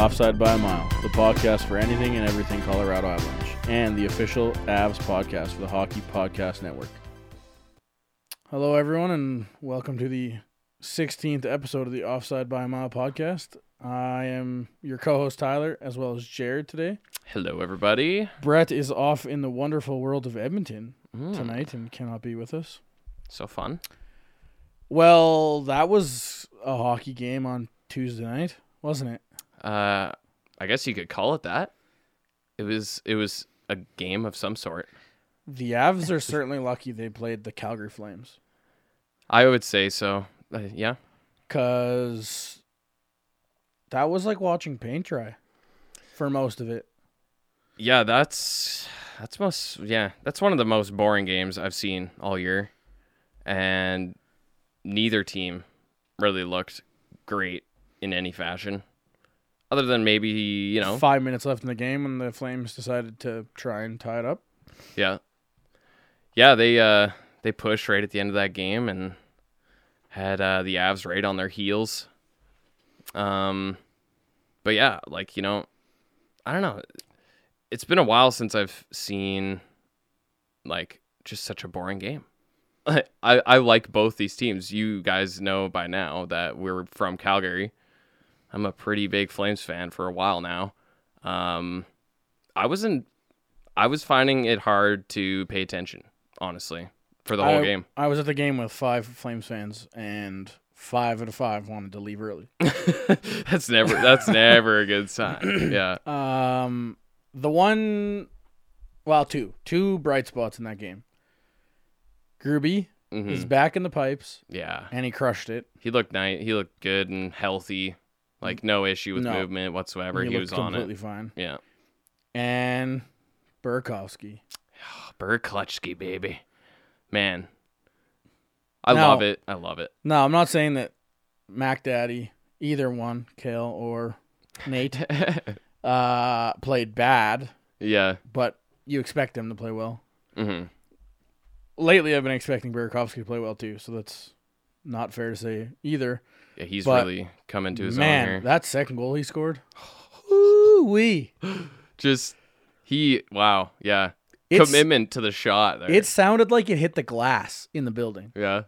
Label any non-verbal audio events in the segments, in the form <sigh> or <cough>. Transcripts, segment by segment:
Offside by a Mile, the podcast for anything and everything Colorado Avalanche, and the official Avs podcast for the Hockey Podcast Network. Hello, everyone, and welcome to the 16th episode of the Offside by a Mile podcast. I am your co host, Tyler, as well as Jared today. Hello, everybody. Brett is off in the wonderful world of Edmonton Mm, tonight and cannot be with us. So fun. Well, that was a hockey game on Tuesday night, wasn't it? Uh, I guess you could call it that. It was it was a game of some sort. The Avs are certainly lucky they played the Calgary Flames. I would say so. Uh, yeah. Cause that was like watching paint dry for most of it. Yeah, that's that's most yeah, that's one of the most boring games I've seen all year. And neither team really looked great in any fashion. Other than maybe, you know, Five minutes left in the game when the Flames decided to try and tie it up. Yeah. Yeah, they uh they pushed right at the end of that game and had uh the Avs right on their heels. Um but yeah, like, you know, I don't know. It's been a while since I've seen like just such a boring game. <laughs> I I like both these teams. You guys know by now that we're from Calgary. I'm a pretty big Flames fan for a while now. Um I wasn't I was finding it hard to pay attention, honestly, for the whole I, game. I was at the game with five Flames fans, and five out of five wanted to leave early. <laughs> that's never that's never a good sign. <clears throat> Yeah. Um, the one, well, two, two bright spots in that game. Gruby Mhm. is back in the pipes, Yeah. and he crushed it. He looked nice. He looked good and healthy. Like no issue with No. movement whatsoever. he looked was on completely it. fine. Yeah. And Burakovsky. <sighs> Bird baby. Man. I Now- love it. I love it. No, I'm not saying that Mac Daddy, either one, Kale or Nate, <laughs> uh, played bad, yeah. but you expect them to play well. hmm Lately, I've been expecting Burakovsky to play well too, so that's not fair to say either. Yeah, he's But, really coming to his Man, own here. that second goal he scored. <sighs> Ooh wee! Just he wow, yeah. It's- Commitment to the shot there. It sounded like it hit the glass in the building. yeah.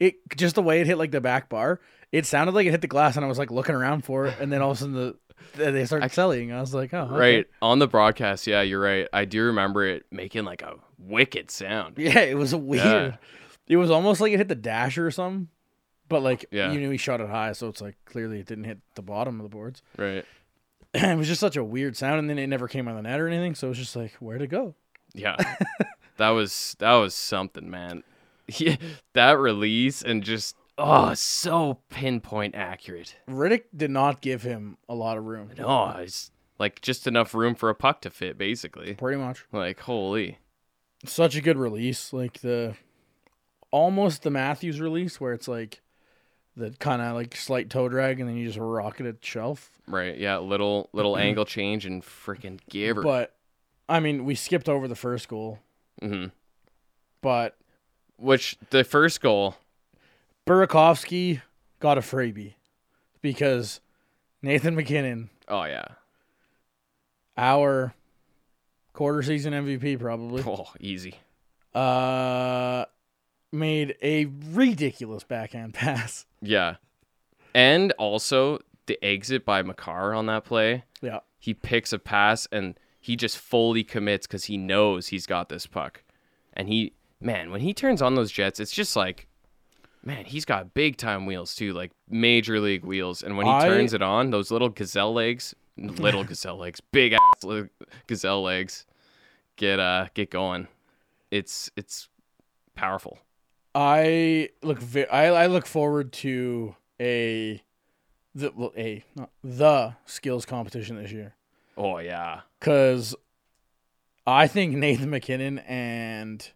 It just the way it hit like the back bar. It sounded like it hit the glass, and I was like looking around for it, and then all of a sudden the they started selling. I was like, oh, okay. Right. On the broadcast, yeah, you're right. I do remember it making like a wicked sound. <laughs> Yeah, it was weird. It was almost like it hit the dasher or something. But like Yeah. you knew he shot it high, so it's like clearly it didn't hit the bottom of the boards. <clears throat> Right. it was just such a weird sound, and then it never came on the net or anything. So it was just like, where'd it go? Yeah. <laughs> that was that was something, man. <laughs> Yeah, that release and just oh, so pinpoint accurate. Rittich did not give him a lot of room. No, it's like just enough room for a puck to fit, basically. Pretty much. Like holy. Such a good release. Like the almost the Matthews release where it's like the kind of like slight toe drag and then you just rocket it shelf. Right. Yeah. Little little angle change and freaking give her. But I mean, we skipped over the first goal, hmm but Which the first goal. Burakovsky got a freebie because Nathan MacKinnon, Oh yeah. our quarter season MVP probably, Oh, easy. uh, made a ridiculous backhand pass. Yeah. And also the exit by Makar on that play. Yeah. He picks a pass and he just fully commits because he knows he's got this puck. And he, man, when he turns on those jets, it's just like, man, he's got big time wheels too, like major league wheels. And when he I- turns it on, those little gazelle legs, <laughs> little gazelle legs, big ass <laughs> gazelle legs, get uh get going. It's it's powerful. I look vi- I, I look forward to a the well, a not the skills competition this year Oh yeah, because I think Nathan MacKinnon and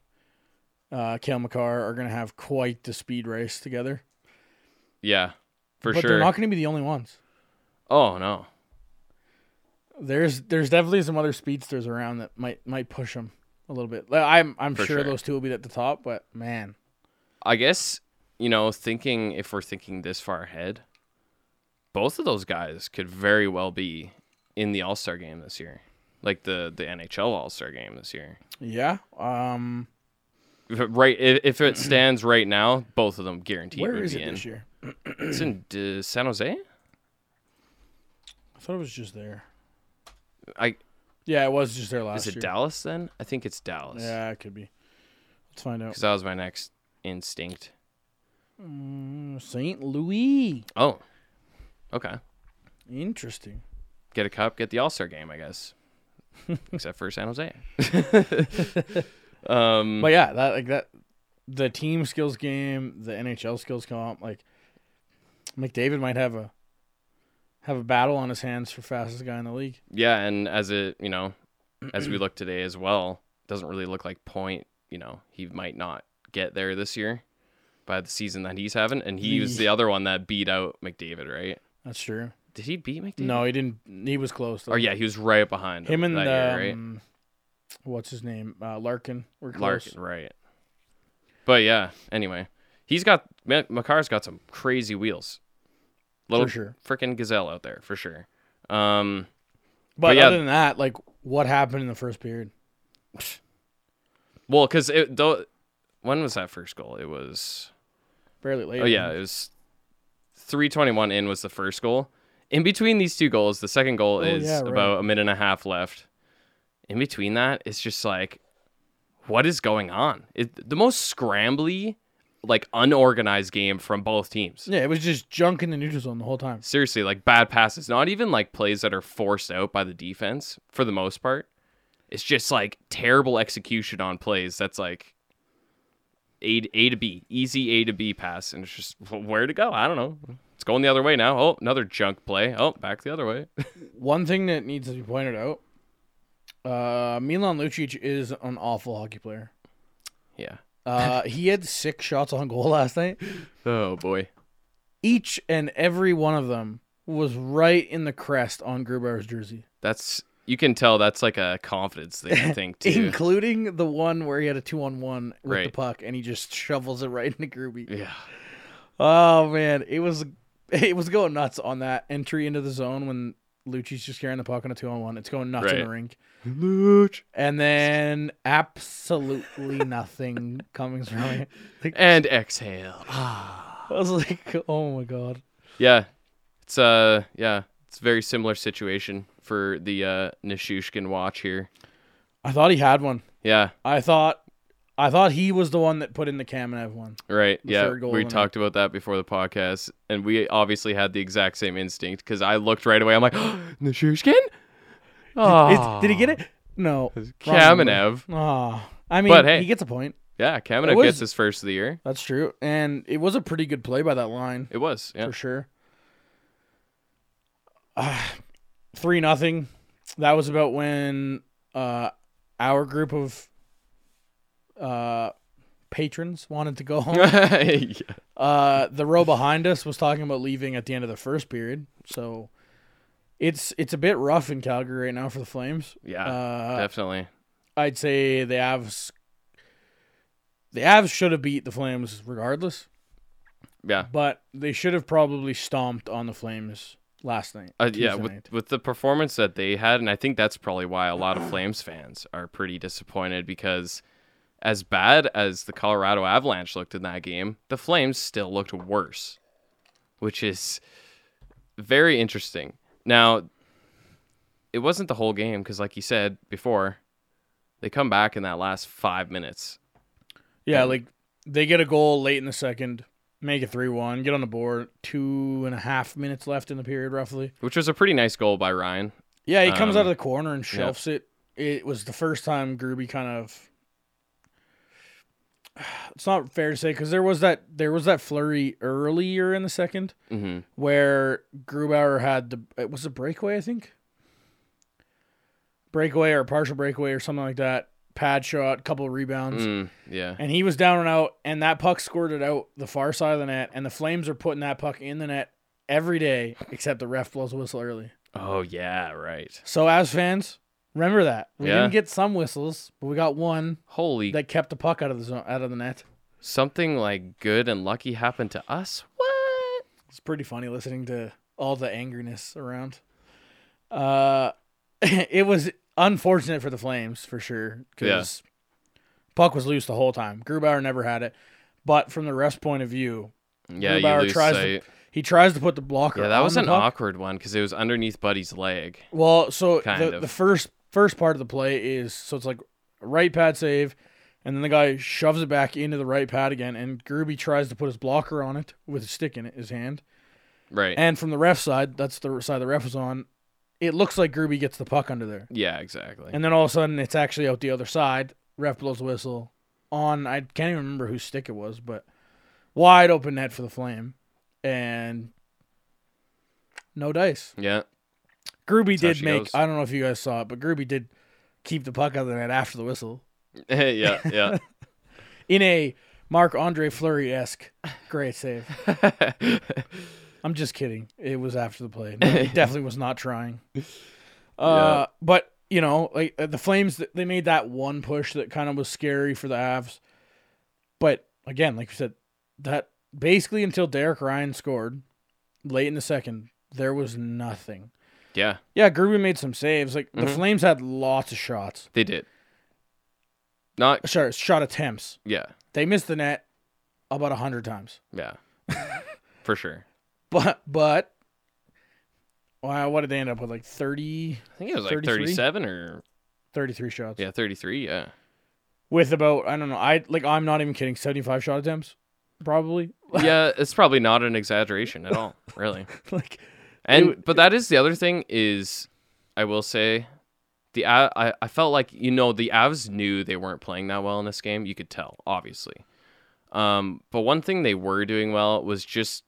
uh, Kale Makar are gonna have quite the speed race together. yeah, for but sure. But they're not gonna be the only ones. oh no, There's there's definitely some other speedsters around that might might push them a little bit. I'm I'm sure, sure. those two will be at the top, but man, I guess you know, thinking if we're thinking this far ahead, both of those guys could very well be in the All Star game this year, like the the NHL All Star game this year. yeah. Um, If it, right, if, if it <clears throat> stands right now, both of them guaranteed where is be it in. this year? It's in uh, San Jose. I thought it was just there. I Yeah, it was just there last year. is it year. Dallas then? I think it's Dallas. Yeah, it could be. Let's find out. because that was my next instinct. Mm, St. Louis. Oh, okay. Interesting. Get a cup, get the All Star game, I guess. <laughs> Except for San Jose. <laughs> um, But yeah, that like that the team skills game, the NHL skills comp, like McDavid might have a have a battle on his hands for fastest guy in the league. yeah, and as it you know, as we <clears throat> look today as well, doesn't really look like point. You know, he might not get there this year by the season that he's having, and he was the other one that beat out McDavid, right? That's true. Did he beat McDavid? No, he didn't. He was close. Though. Or yeah, he was right behind him and that year, right? um, what's his name? Uh, Larkin were close. Larkin, right? But yeah, anyway, he's got Ma- Makar's got some crazy wheels. Little For sure. freaking gazelle out there for sure. Um, But, But yeah- other than that, like what happened in the first period? well, because it though, when was that first goal? It was Fairly late. oh yeah, it was three twenty one in was the first goal. In between these two goals, the second goal Oh, is yeah, right. about a minute and a half left. In between that, it's just like, what is going on? It, the most scrambly, like unorganized game from both teams. Yeah, it was just junk in the neutral zone the whole time. seriously like bad passes not even like plays that are forced out by the defense for the most part it's just like terrible execution on plays that's like a, a to b easy a to b pass and it's just where to go? I don't know. It's going the other way now. Oh another junk play. Oh back the other way. <laughs> One thing that needs to be pointed out: uh, Milan Lucic is an awful hockey player. yeah. Uh, <laughs> he had six shots on goal last night. oh boy. Each and every one of them was right in the crest on Grubauer's jersey, that's you can tell that's like a confidence thing i think <laughs> too including the one where he had a two-on-one with the puck and he just shovels it right into Gruby. yeah Oh man, it was <laughs> it was going nuts on that entry into the zone when Lucci's just carrying the puck on a two-on-one. It's going nuts in the rink. Luch. and then absolutely <laughs> nothing coming from it. Like, and exhale I was like, oh my god. Yeah, it's uh, yeah, it's a very similar situation for the uh Nichushkin watch here. I thought he had one. Yeah, I thought, I thought he was the one that put in the Kamenev one. right. Yeah, we talked about that before the podcast, and we obviously had the exact same instinct because I looked right away. I'm like, <gasps> Nichushkin. Oh. did he get it? No. Kamenev. Ah, I mean, But hey. he gets a point. Yeah, Kamenev was- gets his first of the year. That's true, and it was a pretty good play by that line It was. Yeah. for sure. <sighs> Ah, Three nothing. That was about when uh, our group of uh, patrons wanted to go <laughs> home. yeah. Uh, the row behind us was talking about leaving at the end of the first period, so it's it's a bit rough in Calgary right now for the Flames. Yeah, Uh, definitely. I'd say the Avs, the Avs should have beat the Flames regardless, Yeah. but they should have probably stomped on the Flames last night. Uh, yeah, with night. with the performance that they had, and I think that's probably why a lot of Flames fans are pretty disappointed because as bad as the Colorado Avalanche looked in that game, the Flames still looked worse, which is very interesting. Now, it wasn't the whole game because, like you said before, they come back in that last five minutes. yeah, like they get a goal late in the second, make it three one, get on the board. Two and a half minutes left in the period, roughly. Which was a pretty nice goal by Ryan. Yeah, he comes Um, out of the corner and shelves it. It was the first time Gruby kind of <sighs> it's not fair to say because there was that there was that flurry earlier in the second hmm where Grubauer had the it was a breakaway, I think. Breakaway or partial breakaway or something like that. Pad shot, couple of rebounds. Mm, yeah. And he was down and out, and that puck squirted out the far side of the net, and the Flames are putting that puck in the net every day, except the ref blows a whistle early. Oh yeah, right. So as fans, remember that. We Yeah. didn't get some whistles, but we got one Holy, that kept the puck out of the zone, out of the net. something like good and lucky happened to us. What? It's pretty funny listening to all the angriness around. Uh, <laughs> it was unfortunate for the Flames for sure because puck was loose the whole time. Grubauer never had it, but from the ref's point of view, Yeah, Grubauer tries sight. to he tries to put the blocker. Yeah, that was an puck. awkward one because it was underneath Buddy's leg. Well, so the, the first first part of the play is so it's like right pad save, and then the guy shoves it back into the right pad again, and Gruby tries to put his blocker on it with a stick in it, his hand. Right. And from the ref side, that's the side the ref was on. It looks like Gruby gets the puck under there, yeah, exactly. and then all of a sudden it's actually out the other side. Ref blows the whistle on. I can't even remember whose stick it was, but wide open net for the Flame, and no dice. yeah. Gruby how did make. goes. I don't know if you guys saw it, but Gruby did keep the puck out of the net after the whistle <laughs> yeah, yeah. <laughs> in a Marc-Andre Fleury esque great save. <laughs> I'm just kidding. It was after the play. <laughs> No, he definitely was not trying. <laughs> Uh, but you know, like uh, the Flames, they made that one push that kind of was scary for the Avs. But again, like you said, that basically until Derek Ryan scored late in the second, there was nothing. yeah, Yeah, Gruby made some saves. Like the Mhm. Flames had lots of shots. they did. Not Sorry, shot attempts. yeah, They missed the net about a hundred times. yeah, <laughs> for sure. But but wow, what did they end up with? Like 30, I think it was like thirty-seven or 33 shots. yeah, thirty-three. Yeah, With about I don't know. I like I'm not even kidding. Seventy five shot attempts, probably. <laughs> yeah. It's probably not an exaggeration at all, really. <laughs> like And would- but that is the other thing is, I will say, the A- I I felt like you know the Avs knew they weren't playing that well in this game. You could tell, obviously. Um, but one thing they were doing well was just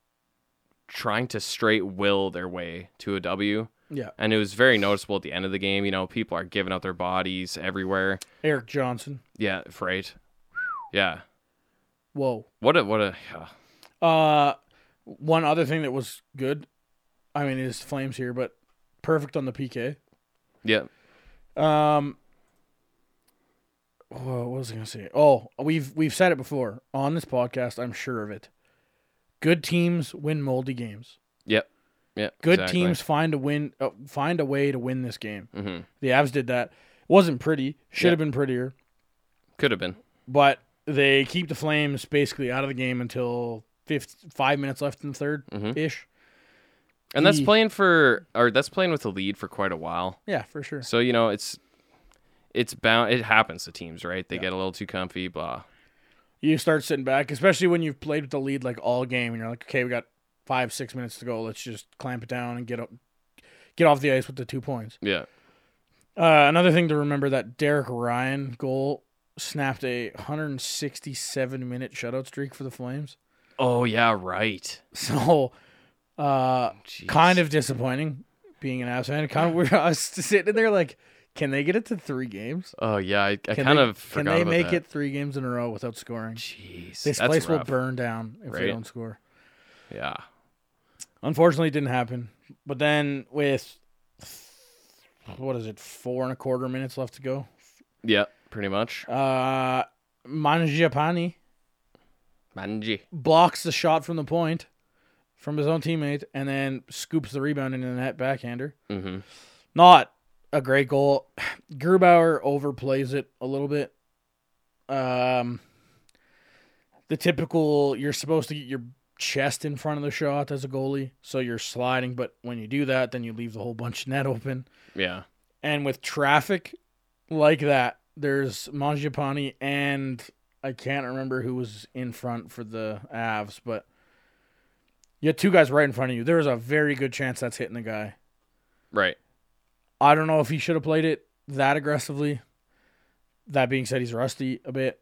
trying to straight will their way to a W. yeah, And it was very noticeable at the end of the game. You know, people are giving out their bodies everywhere. Erik Johnson. Yeah, freight. Yeah. Whoa. What a what a. yeah. Uh, one other thing that was good. I mean, it is Flames here, but perfect on the PK. Yeah. Um, whoa, what was I gonna say? Oh, we've we've said it before on this podcast. I'm sure of it. Good teams win moldy games. Yep. Yeah. Good exactly. teams find a win, uh, find a way to win this game. hmm The Avs did that. wasn't pretty. Should have been prettier, Could have been. but they keep the Flames basically out of the game until fifth, five minutes left in the third Mhm. ish. And that's playing for, or that's playing with the lead for quite a while. Yeah, for sure. So you know, it's it's bound. It happens to teams, right? They Yeah. get a little too comfy. Blah. You start sitting back, especially when you've played with the lead like all game, and you're like, okay, we got five, six minutes to go. Let's just clamp it down and get up, get off the ice with the two points. Yeah. Uh, another thing to remember that Derek Ryan goal snapped a 167 minute shutout streak for the Flames. Oh yeah, right. <laughs> So, uh, Jeez. kind of disappointing being an Avs fan. Kind of weird. <laughs> I was sitting in there like, can they get it to three games? Oh yeah, I, I Can kind they, of can they make that. it three games in a row without scoring? Jeez, This place will burn down if they don't score. Yeah. Unfortunately, it didn't happen. But then with what is it, four and a quarter minutes left to go, Yeah. Pretty much. uh, Mangiapane Manji. blocks the shot from the point from his own teammate and then scoops the rebound into the net backhander. Mm-hmm. Not a great goal. <sighs> Grubauer overplays it a little bit. Um, the typical you're supposed to get your chest in front of the shot as a goalie, so you're sliding. But when you do that, then you leave the whole bunch of <laughs> net open. Yeah. And with traffic like that, there's Mangiapane and I can't remember who was in front for the Avs, but you had two guys right in front of you. There was a very good chance that's hitting the guy. Right. I don't know if he should have played it that aggressively. That being said, he's rusty a bit.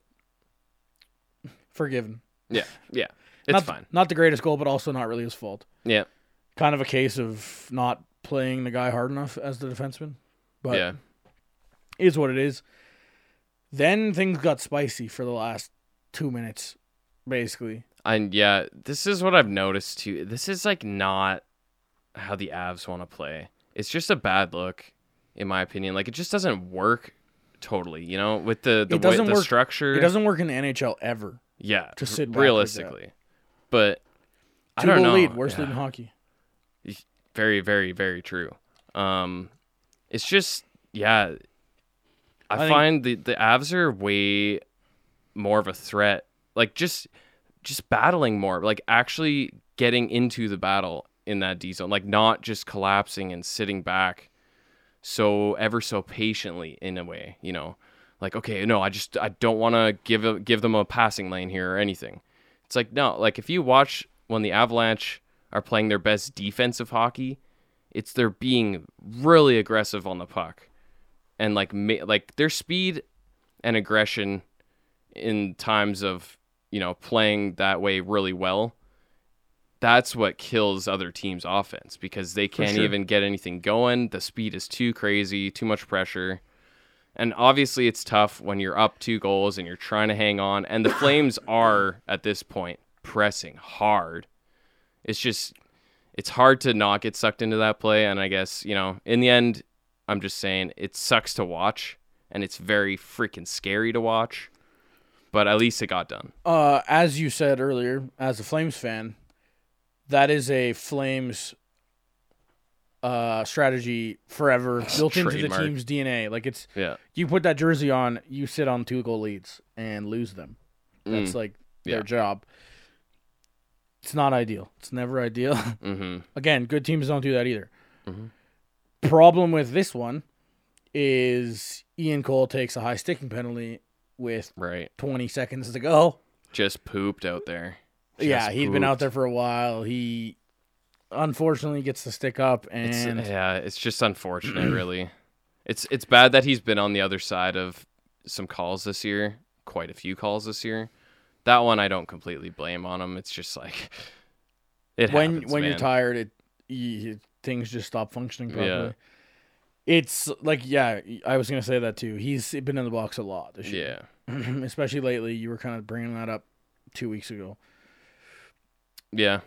forgiven. Yeah, yeah, <laughs> it's not, fine. Not the greatest goal, but also not really his fault. Yeah, Kind of a case of not playing the guy hard enough as the defenseman. But yeah, is what it is. Then things got spicy for the last two minutes, basically. and yeah, this is what I've noticed too. This is like not how the Avs want to play. It's just a bad look, in my opinion. Like it just doesn't work totally. You know, with the the, It doesn't the work- structure. It doesn't work in the NHL ever. Yeah, to sit backwards realistically, but I don't know. lead, worst Yeah. lead in hockey. Very, very, very true. Um, it's just yeah. I, I think- find the the Avs are way more of a threat. Like just just battling more, like actually getting into the battle in that D zone, like not just collapsing and sitting back so ever so patiently in a way, you know. Like okay, no, I just I don't want to give a, give them a passing lane here or anything. It's like no, like if you watch when the Avalanche are playing their best defensive hockey, it's they're being really aggressive on the puck, and like ma- like their speed and aggression in times of you know playing that way really well. That's what kills other teams' offense because they can't sure. even get anything going. The speed is too crazy, too much pressure. And obviously, it's tough when you're up two goals and you're trying to hang on. And the <coughs> Flames are, at this point, pressing hard. It's just, it's hard to not get sucked into that play. And I guess, you know, in the end, I'm just saying it sucks to watch and it's very freaking scary to watch. But at least it got done. Uh, as you said earlier, as a Flames fan, that is a Flames uh, strategy forever built into the team's DNA. Like it's Yeah. you put that jersey on, you sit on two goal leads and lose them. That's like their Yeah. job. It's not ideal. It's never ideal. <laughs> Mm-hmm. Again, good teams don't do that either. Mhm. Problem with this one is Ian Cole takes a high sticking penalty with Right. 20 seconds to go. Just pooped out there. Yeah, he'd been out there for a while. He unfortunately gets to stick up It's, and yeah, it's just unfortunate, <clears throat> really. It's it's bad that he's been on the other side of some calls this year, quite a few calls this year. That one I don't completely blame on him. It's just like <laughs> it when happens, when you're tired, it you, things just stop functioning properly. Yeah. It's like yeah, I was gonna say that too. He's been in the box a lot this year, Yeah, <clears throat> especially lately. You were kind of bringing that up two weeks ago. Yeah,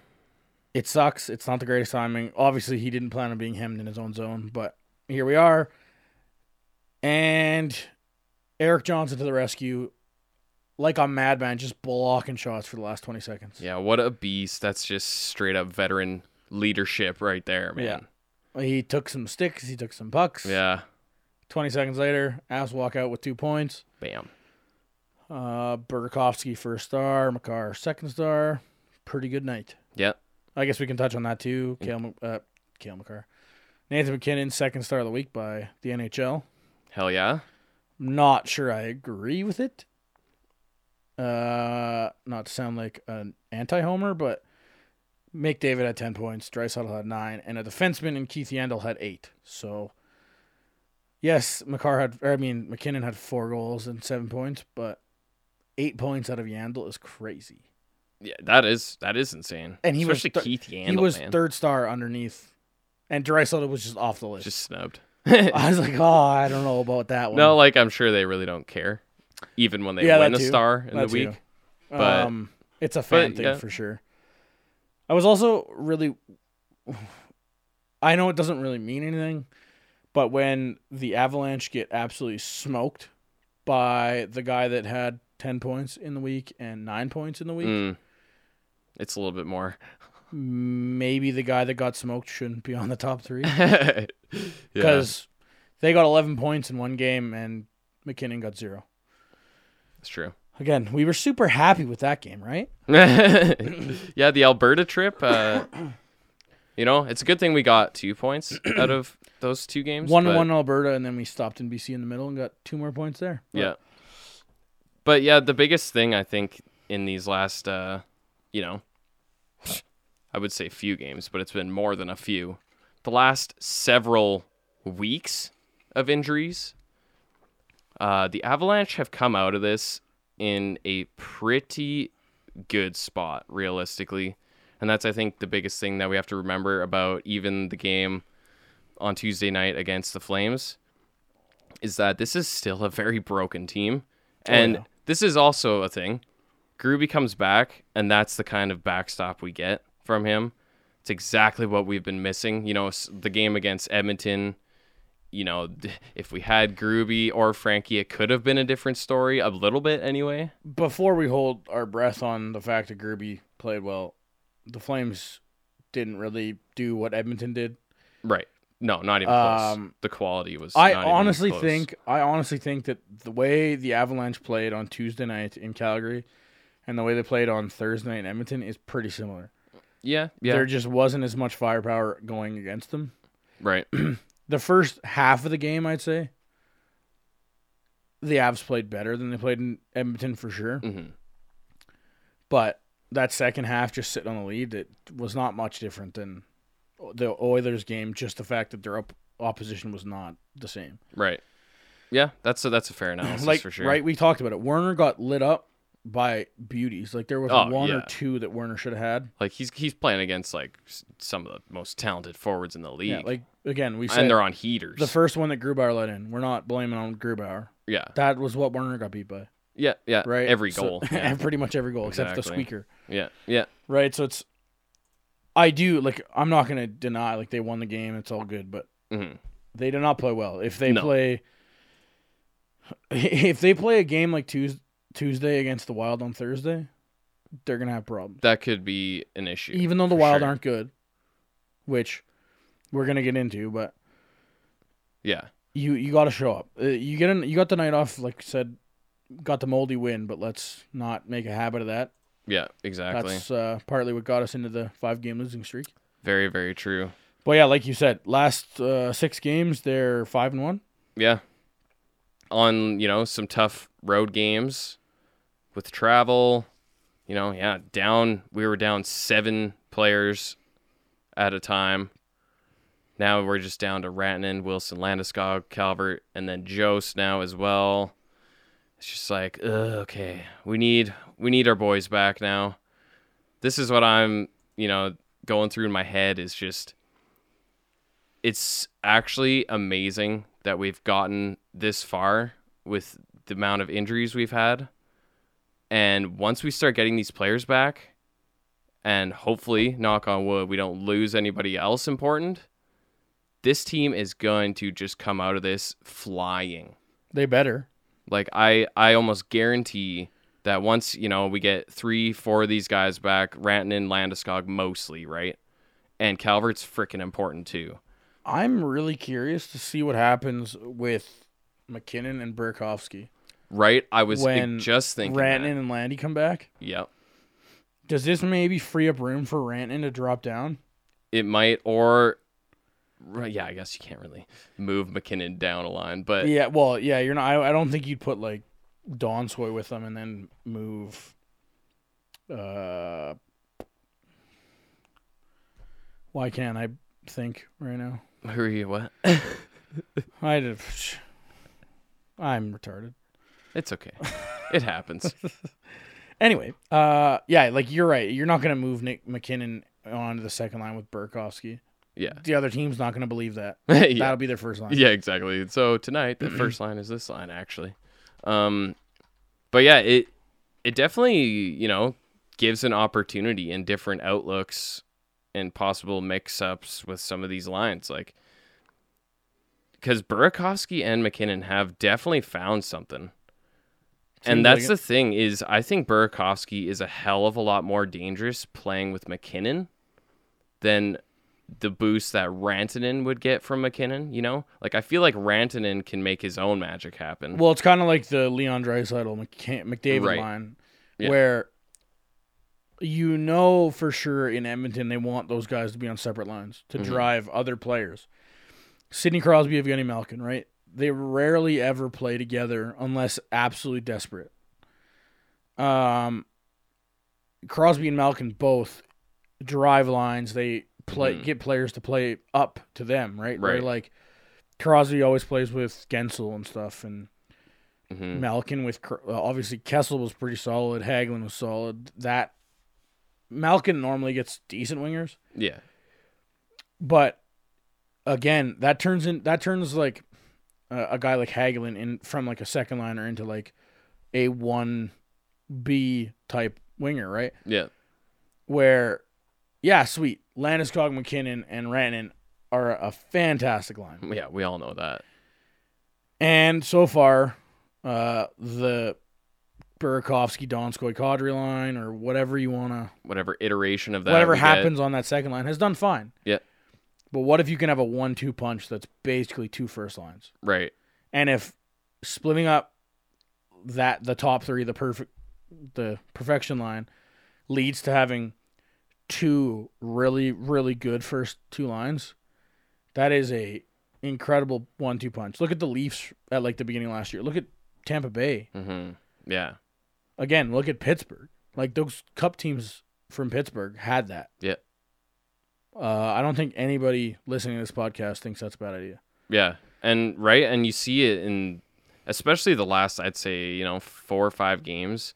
It sucks. It's not the greatest timing. Obviously, he didn't plan on being hemmed in his own zone, but here we are. And Erik Johnson to the rescue, like a madman, just blocking shots for the last twenty seconds. yeah. What a beast! That's just straight up veteran leadership right there, man. Yeah. He took some sticks. He took some pucks. Yeah, 20 seconds later, Avs walk out with two points. bam. Uh, Burakovsky first star, Makar second star. Pretty good night. Yeah, I guess we can touch on that too. Kale, uh, Kale Makar. Nathan MacKinnon, second star of the week by the NHL. hell yeah. Not sure I agree with it. Uh, not to sound like an anti-homer, but McDavid had 10 points, Draisaitl had 9, and a defenseman in Keith Yandle had 8. So, yes, Makar had, or I mean, MacKinnon had 4 goals and 7 points, but 8 points out of Yandle is crazy. Yeah, that is that is insane. And he was especially thir- Keith Yandle, he was man. third star underneath, and Draisaitl was just off the list. just snubbed. <laughs> I was <laughs> like, oh, I don't know about that one. no, like I'm sure they really don't care, even when they Yeah, win a too. star in That the week. too. but- um, it's a fan but, thing yeah. for sure. I was also really. I know it doesn't really mean anything, but when the Avalanche get absolutely smoked by the guy that had ten points in the week and nine points in the week, Mm. It's a little bit more. maybe the guy that got smoked shouldn't be on the top three <laughs> yeah. because they got eleven points in one game and MacKinnon got zero. It's true. Again, we were super happy with that game, right? <laughs> yeah, the Alberta trip. Uh, <coughs> you know, it's a good thing we got two points <coughs> out of those two games. One but- one in Alberta, and then we stopped in BC in the middle and got two more points there. But Yeah. But yeah, the biggest thing I think in these last, uh, you know, I would say few games, but it's been more than a few. The last several weeks of injuries, uh, the Avalanche have come out of this in a pretty good spot, realistically. And that's, I think, the biggest thing that we have to remember about even the game on Tuesday night against the Flames is that this is still a very broken team. And yeah. this is also a thing. Gruby comes back, and that's the kind of backstop we get from him. It's exactly what we've been missing. You know, the game against Edmonton, you know, if we had Gruby or Frankie, it could have been a different story, a little bit anyway. Before we hold our breath on the fact that Gerby played well, the Flames didn't really do what Edmonton did. Right. No, not even close. Um, The quality was. I honestly close. think I honestly think that the way the Avalanche played on Tuesday night in Calgary and the way they played on Thursday night in Edmonton is pretty similar. Yeah, yeah, There just wasn't as much firepower going against them. right. <clears throat> The first half of the game, I'd say, the Avs played better than they played in Edmonton for sure. hmm But that second half, just sitting on the lead, it was not much different than the Oilers game. Just the fact that their op- opposition was not the same. Right. Yeah, that's a that's a fair analysis like for sure. right, we talked about it. Werner got lit up by beauties. Like there was Oh, one yeah. or two that Werner should have had. Like he's he's playing against like some of the most talented forwards in the league, Yeah, like again, we said and they're on heaters. the first one that Grubauer let in. We're not blaming on Grubauer. yeah, That was what Werner got beat by. yeah, yeah. Right, Every So- goal. <laughs> yeah. pretty much every goal except the squeaker. yeah, yeah, Right, so it's. I do like. I'm not gonna deny like they won the game. It's all good, but hmm they did not play well. If they No. play, <laughs> if they play a game like Tuesday, Tuesday against the Wild on Thursday, they're gonna have problems. That could be an issue. Even though the Wild sure. aren't good, which we're gonna get into, but Yeah, you you got to show up. Uh, you get an, you got the night off, like I said, got the moldy win, but let's not make a habit of that. yeah, exactly. That's uh, partly what got us into the five game losing streak. Very, very true. But yeah, like you said, last uh, six games they're five and one. Yeah. On, you know, some tough road games with travel, you know, yeah, down we were down 7 players at a time. Now we're just down to Rantanen, Wilson, Landeskog, Calvert, and then Jost now as well. It's just like, ugh, okay, we need we need our boys back now. This is what I'm, you know, going through in my head is just it's actually amazing that we've gotten this far with the amount of injuries we've had. And once we start getting these players back, and hopefully, knock on wood, we don't lose anybody else important, this team is going to just come out of this flying. They better. Like I, I almost guarantee that once you know we get three, four of these guys back, Rantanen, Landeskog mostly, right, and Calvert's freaking important too. I'm really curious to see what happens with MacKinnon and Burakovsky Right? I was when just thinking. Rantanen and Landy come back. Yep. Does this maybe free up room for Rantanen to drop down? It might, or yeah, I guess you can't really move MacKinnon down a line, but Yeah, well, yeah, you're not. I, I don't think you'd put like Donskoy with them and then move. Uh, why can't I think right now? who are you? What? <laughs> I did. I'm retarded. It's okay. It happens. <laughs> Anyway, uh, yeah, like you're right. You're not gonna move Nick MacKinnon onto the second line with Burakovsky. Yeah. The other team's not gonna believe that. <laughs> yeah. That'll be their first line. Yeah, exactly. So tonight the first <clears throat> line is this line actually. Um but yeah, it it definitely, you know, gives an opportunity and different outlooks and possible mix-ups with some of these lines like cuz Burakovsky and MacKinnon have definitely found something. And that's the thing is I think Burakovsky is a hell of a lot more dangerous playing with MacKinnon than the boost that Rantanen would get from MacKinnon, you know? Like I feel like Rantanen can make his own magic happen. Well, it's kind of like the Leon Draisaitl McDavid Right. line, Yeah. where you know for sure in Edmonton they want those guys to be on separate lines to Mhm. drive other players. Sidney Crosby, Evgeny Malkin, right? They rarely ever play together unless absolutely desperate. Um, Crosby and Malkin both drive lines. They play Mhm. get players to play up to them, right? Right. like Crosby always plays with Guentzel and stuff, and Mhm. Malkin with obviously Kessel was pretty solid. Hagelin was solid. That Malkin normally gets decent wingers, Yeah. but again, that turns in that turns like a, a guy like Hagelin in from like a second liner into like a one B type winger, right? Yeah. Where, yeah, sweet. Landeskog, MacKinnon, and Rantanen are a fantastic line. Yeah. We all know that. And so far, uh, the Burakovsky, Donskoy, Kadri line, or whatever you want to, Whatever iteration of that. whatever we get. happens on that second line has done fine. Yeah. But what if you can have a one-two punch that's basically two first lines? Right. And if splitting up that the top three, the perfect, the perfection line, leads to having two really really good first two lines, that is a incredible one-two punch. Look at the Leafs at like the beginning of last year. Look at Tampa Bay. hmm Yeah. Again, look at Pittsburgh. Like those Cup teams from Pittsburgh had that. Yeah. Uh, I don't think anybody listening to this podcast thinks that's a bad idea. Yeah. And right. And you see it in, especially the last, I'd say, you know, four or five games.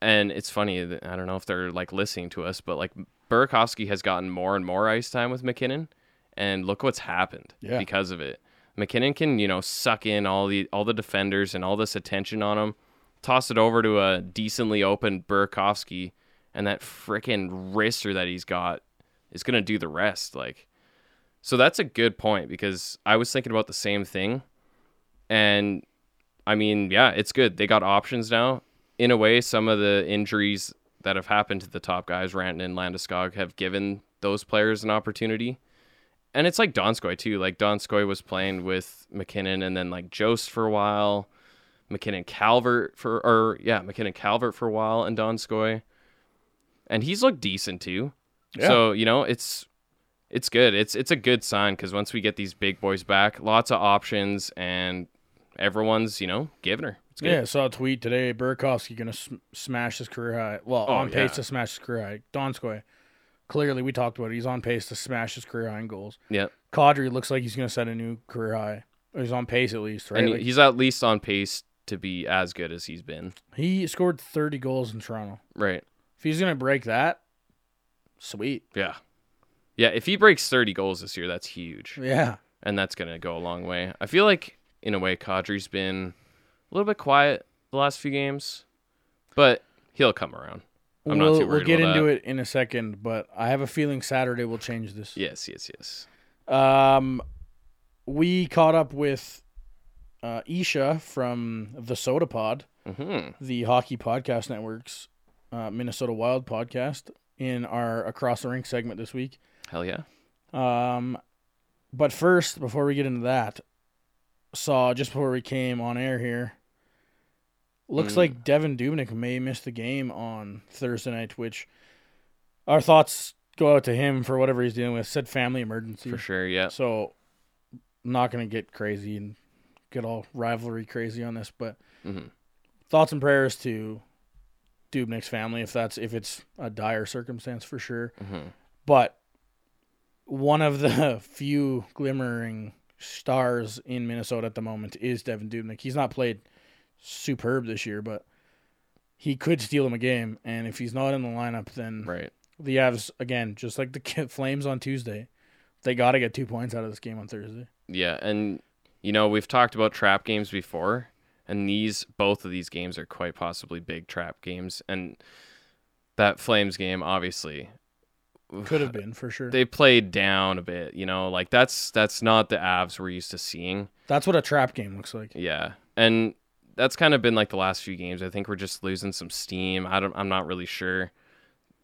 And it's funny. I don't know if they're like listening to us, but like Burakovsky has gotten more and more ice time with MacKinnon. And look what's happened Yeah. because of it. MacKinnon can, you know, suck in all the all the defenders and all this attention on him, toss it over to a decently open Burakovsky, and that freaking wrister that he's got is gonna do the rest. Like, so that's a good point because I was thinking about the same thing, and I mean, yeah, it's good. They got options now. In a way, some of the injuries that have happened to the top guys, Ranton and Landeskog, have given those players an opportunity and it's like Donskoy too. Like Donskoy was playing with MacKinnon and then like Jost for a while, MacKinnon Calvert for or yeah, MacKinnon Calvert for a while and Donskoy. And he's looked decent too. Yeah. So, you know, it's it's good. It's it's a good sign cuz once we get these big boys back, lots of options and everyone's, you know, giving her. It's good. Yeah, I saw a tweet today. Burakovsky gonna sm- smash his career high. Well, Oh, on pace to smash his career high. Donskoy, clearly we talked about it. He's on pace to smash his career high in goals. Yeah. Kadri looks like he's gonna set a new career high. Or he's on pace at least, right? And Like, he's at least on pace to be as good as he's been. he scored 30 goals in Toronto. Right. If he's gonna break that, sweet. Yeah. Yeah, if he breaks 30 goals this year, that's huge. Yeah, and that's going to go a long way. I feel like, in a way, Kadri's been a little bit quiet the last few games, but he'll come around. I'm we'll, too we'll get into that. it in a second, but I have a feeling Saturday will change this. Yes, yes, yes. Um, we caught up with uh, Isha from the Soda Pod. hmm the Hockey Podcast Network's uh, Minnesota Wild podcast in our Across the Rink segment this week. Hell yeah. Um, but first, before we get into that, saw just before we came on air here, looks Mm. like Devan Dubnyk may miss the game on Thursday night, which our thoughts go out to him for whatever he's dealing with. Said family emergency. For sure. Yeah. So, not going to get crazy and get all rivalry crazy on this, but hmm thoughts and prayers to Dubnyk's family if that's if it's a dire circumstance for sure. hmm But one of the <laughs> few glimmering stars in Minnesota at the moment is Devan Dubnyk. He's not played superb this year, but he could steal him a game. And if he's not in the lineup, then Right. the Avs again, just like the <laughs> Flames on Tuesday, they got to get two points out of this game on Thursday. Yeah. And, you know, we've talked about trap games before, and these, both of these games are quite possibly big trap games. And that Flames game, obviously, Could have been for sure. they played down a bit, you know, like that's that's not the Avs we're used to seeing. That's what a trap game looks like. Yeah, and that's kind of been like the last few games. I think we're just losing some steam. I don't. I'm not really sure.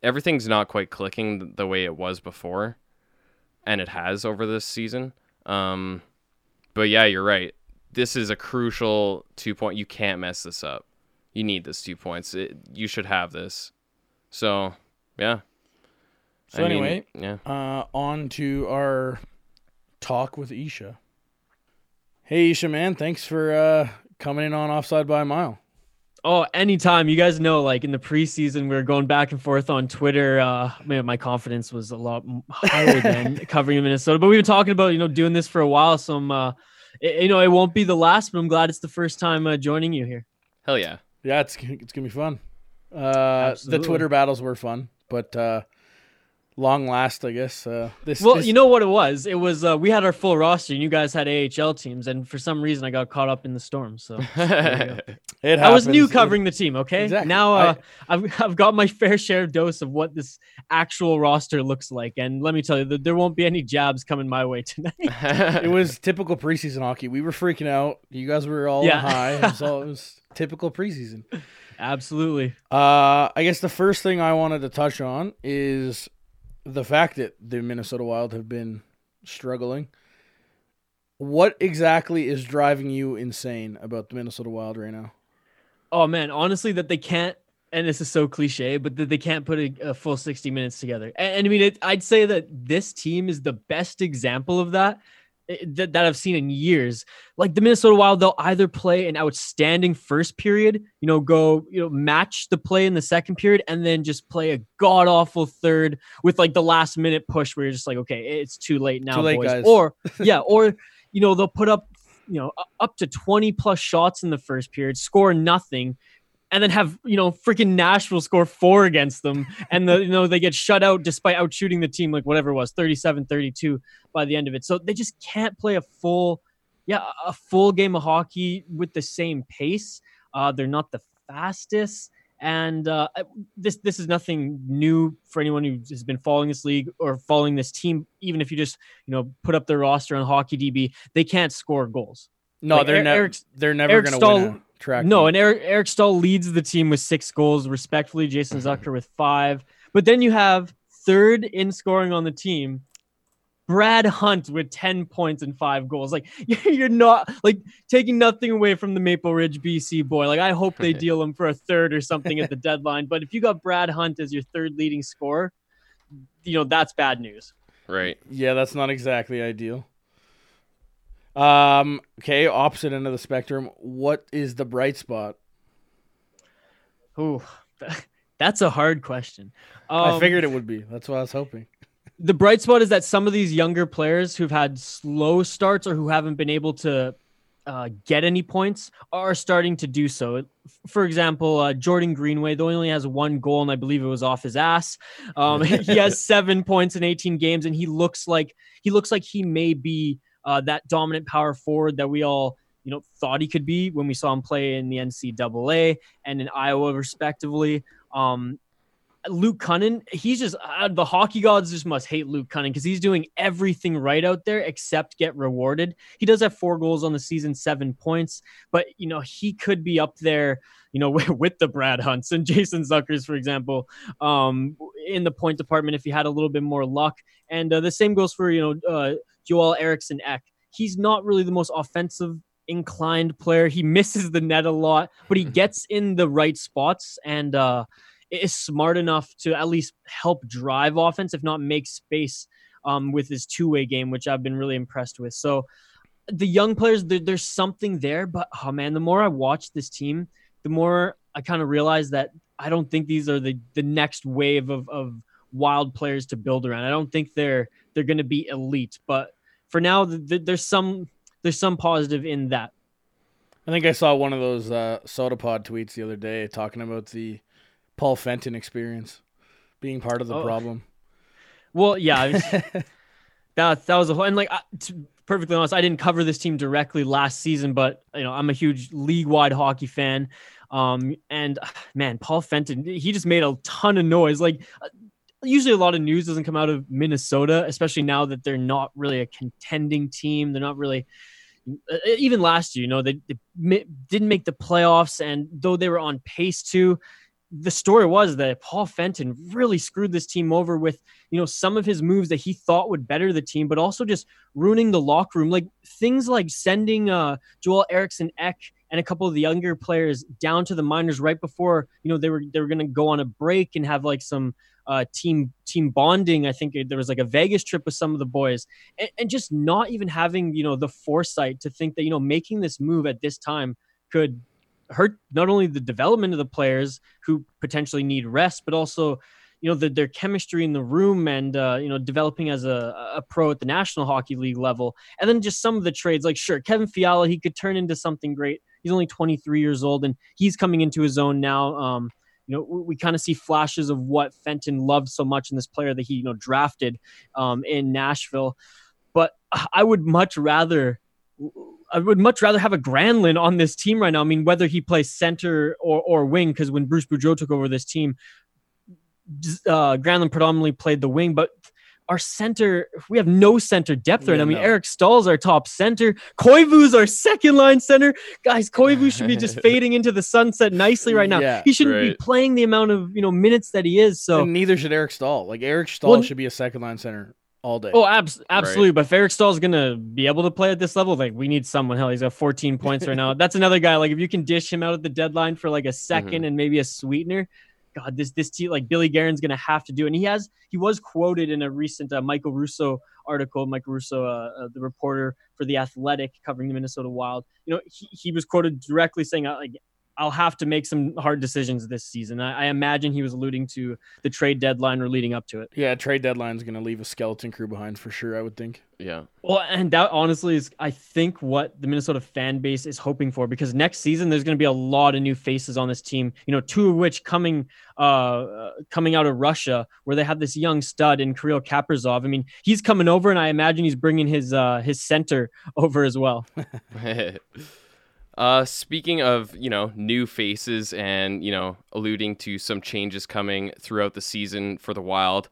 Everything's not quite clicking the way it was before, and it has over this season. Um, but yeah, you're right. This is a crucial two point. You can't mess this up. You need this two points. It, you should have this. So yeah. So I mean, anyway, yeah. uh, on to our talk with Isha. Hey Isha, man, thanks for uh, coming in on Offside by a Mile. Oh, anytime. You guys know, like in the preseason, we were going back and forth on Twitter. Uh, man, my confidence was a lot higher than <laughs> covering Minnesota. But we've been talking about, you know, doing this for a while. Some uh, it, you know, it won't be the last, but I'm glad it's the first time uh, joining you here. Hell yeah. Yeah, it's it's gonna be fun. Uh, the Twitter battles were fun, but uh, long last, I guess. Uh, this Well, this- you know what it was? It was uh, we had our full roster, and you guys had AHL teams, and for some reason I got caught up in the storm. So <laughs> it I was new covering the team. Okay, Exactly. now I- uh, I've I've got my <laughs> fair share dose of what this actual roster looks like, and let me tell you, th- there won't be any jabs coming my way <laughs> tonight. it was typical preseason hockey. We were freaking out. You guys were all Yeah. high. All, it was typical preseason. Absolutely. Uh, I guess the first thing I wanted to touch on is the fact that the Minnesota Wild have been struggling. What exactly is driving you insane about the Minnesota Wild right now? Oh man, honestly, that they can't, and this is so cliche, but that they can't put a, a full 60 minutes together. And, and I mean, it, I'd say that this team is the best example of that, Eh, that that I've seen in years. Like the Minnesota Wild, they'll either play an outstanding first period, you know, go, you know, match the play in the second period, and then just play a god awful third with like the last minute push where you're just like, okay, it's too late now, Too late, boys. guys. Or <laughs> yeah, or you know, they'll put up you know, up to 20 plus shots in the first period, score nothing, and then have, you know, freaking Nashville score four against them. And the, you know, they get shut out despite out shooting the team, like whatever it was, 37 32 by the end of it. So they just can't play a full, yeah, a full game of hockey with the same pace. Uh, they're not the fastest. And uh, this this is nothing new for anyone who has been following this league or following this team. Even if you just you know put up their roster on Hockey DB, they can't score goals. No, Like, they're Eric- never they're never going to win track. No, meet. and Eric Eric Staal leads the team with six goals, respectfully. Jason mm-hmm. Zucker with five. But then you have third in scoring on the team, Brad Hunt with 10 points and five goals. Like <laughs> you're not like taking nothing away from the Maple Ridge BC boy. Like I hope they <laughs> deal him for a third or something at the <laughs> deadline. But if you got Brad Hunt as your third leading scorer, you know that's bad news. right. Yeah, that's not exactly ideal. Um. Okay, opposite end of the spectrum. What is the bright spot? Ooh, <laughs> that's a hard question. I Um, figured it would be. That's what I was hoping. the bright spot is that some of these younger players who've had slow starts or who haven't been able to uh, get any points are starting to do so. For example, uh, Jordan Greenway, though he only has one goal, and I believe it was off his ass. Um, <laughs> he has <laughs> seven points in 18 games, and he looks like he looks like he may be uh, that dominant power forward that we all you know thought he could be when we saw him play in the NCAA and in Iowa, respectively. Um, Luke Kunin, he's just uh, the hockey gods just must hate Luke Kunin because he's doing everything right out there except get rewarded. He does have four goals on the season, seven points, but you know he could be up there, you know, <laughs> with, with the Brad Hunts and Jason Zuckers, for example, um, in the point department if he had a little bit more luck. And uh, the same goes for you know uh, Joel Eriksson Ek. He's not really the most offensive inclined player. He misses the net a lot, but he gets in the right spots and. uh is smart enough to at least help drive offense, if not make space um, with his two way game, which I've been really impressed with. So the young players, there, there's something there, but oh man, the more I watch this team, the more I kind of realize that I don't think these are the the next wave of of wild players to build around. I don't think they're they're going to be elite, but for now, th- th- there's some there's some positive in that. I think I saw one of those uh, soda pod tweets the other day talking about the Paul Fenton experience being part of the Oh. problem. Well, yeah, was- <laughs> that that was a whole and like I, to be perfectly honest, I didn't cover this team directly last season, but you know I'm a huge league wide hockey fan. Um, and <sighs> man, Paul Fenton, he just made a ton of noise. Like usually, a lot of news doesn't come out of Minnesota, especially now that they're not really a contending team. They're not really. uh, Even last year, you know, they, they didn't make the playoffs, and though they were on pace to, the story was that Paul Fenton really screwed this team over with you know some of his moves that he thought would better the team, but also just ruining the locker room. Like things like sending uh, Joel Eriksson Ek and a couple of the younger players down to the minors right before you know they were they were going to go on a break and have like some uh, team team bonding. I think there was like a Vegas trip with some of the boys, and, and just not even having you know the foresight to think that you know making this move at this time could hurt not only the development of the players who potentially need rest, but also you know the, their chemistry in the room and uh, you know developing as a, a pro at the National Hockey League level, and then just some of the trades like sure Kevin Fiala he could turn into something great. He's only 23 years old and he's coming into his own now. Um, you know, we, kind of see flashes of what Fenton loved so much in this player that he, you know, drafted um, in Nashville. But I would much rather, I would much rather have a Granlund on this team right now. I mean, whether he plays center or, or wing, because when Bruce Boudreau took over this team, uh, Granlund predominantly played the wing, but our center, we have no center depth right Yeah, I mean, no. Eric Staal's our top center. Koivu's our second line center. Guys, Koivu should be just <laughs> fading into the sunset nicely right now. Yeah, he shouldn't be playing the amount of you know minutes that he is. So and neither should Eric Staal. Like Eric Staal Well, should be a second line center all day. Oh, abs- absolutely. But if Eric Staal's gonna be able to play at this level, like we need someone. Hell, he's got 14 points right now. <laughs> That's another guy. Like if you can dish him out at the deadline for like a 2nd mm-hmm. and maybe a sweetener, God, this this team like Billy Guerin's gonna have to do. And he has he was quoted in a recent uh, Michael Russo article. Michael Russo, uh, uh, the reporter for the Athletic covering the Minnesota Wild. You know, he, he was quoted directly saying, uh, like. I'll have to make some hard decisions this season. I, I imagine he was alluding to the trade deadline or leading up to it. yeah, trade deadline's gonna leave a skeleton crew behind for sure. I would think. Yeah. Well, and that honestly is, I think, what the Minnesota fan base is hoping for because next season there's going to be a lot of new faces on this team. You know, two of which coming, uh, uh, coming out of Russia, where they have this young stud in Kirill Kaprizov. I mean, he's coming over, and I imagine he's bringing his uh, his center <laughs> over as well. <laughs> <laughs> uh, speaking of, you know, new faces and, you know, alluding to some changes coming throughout the season for the Wild,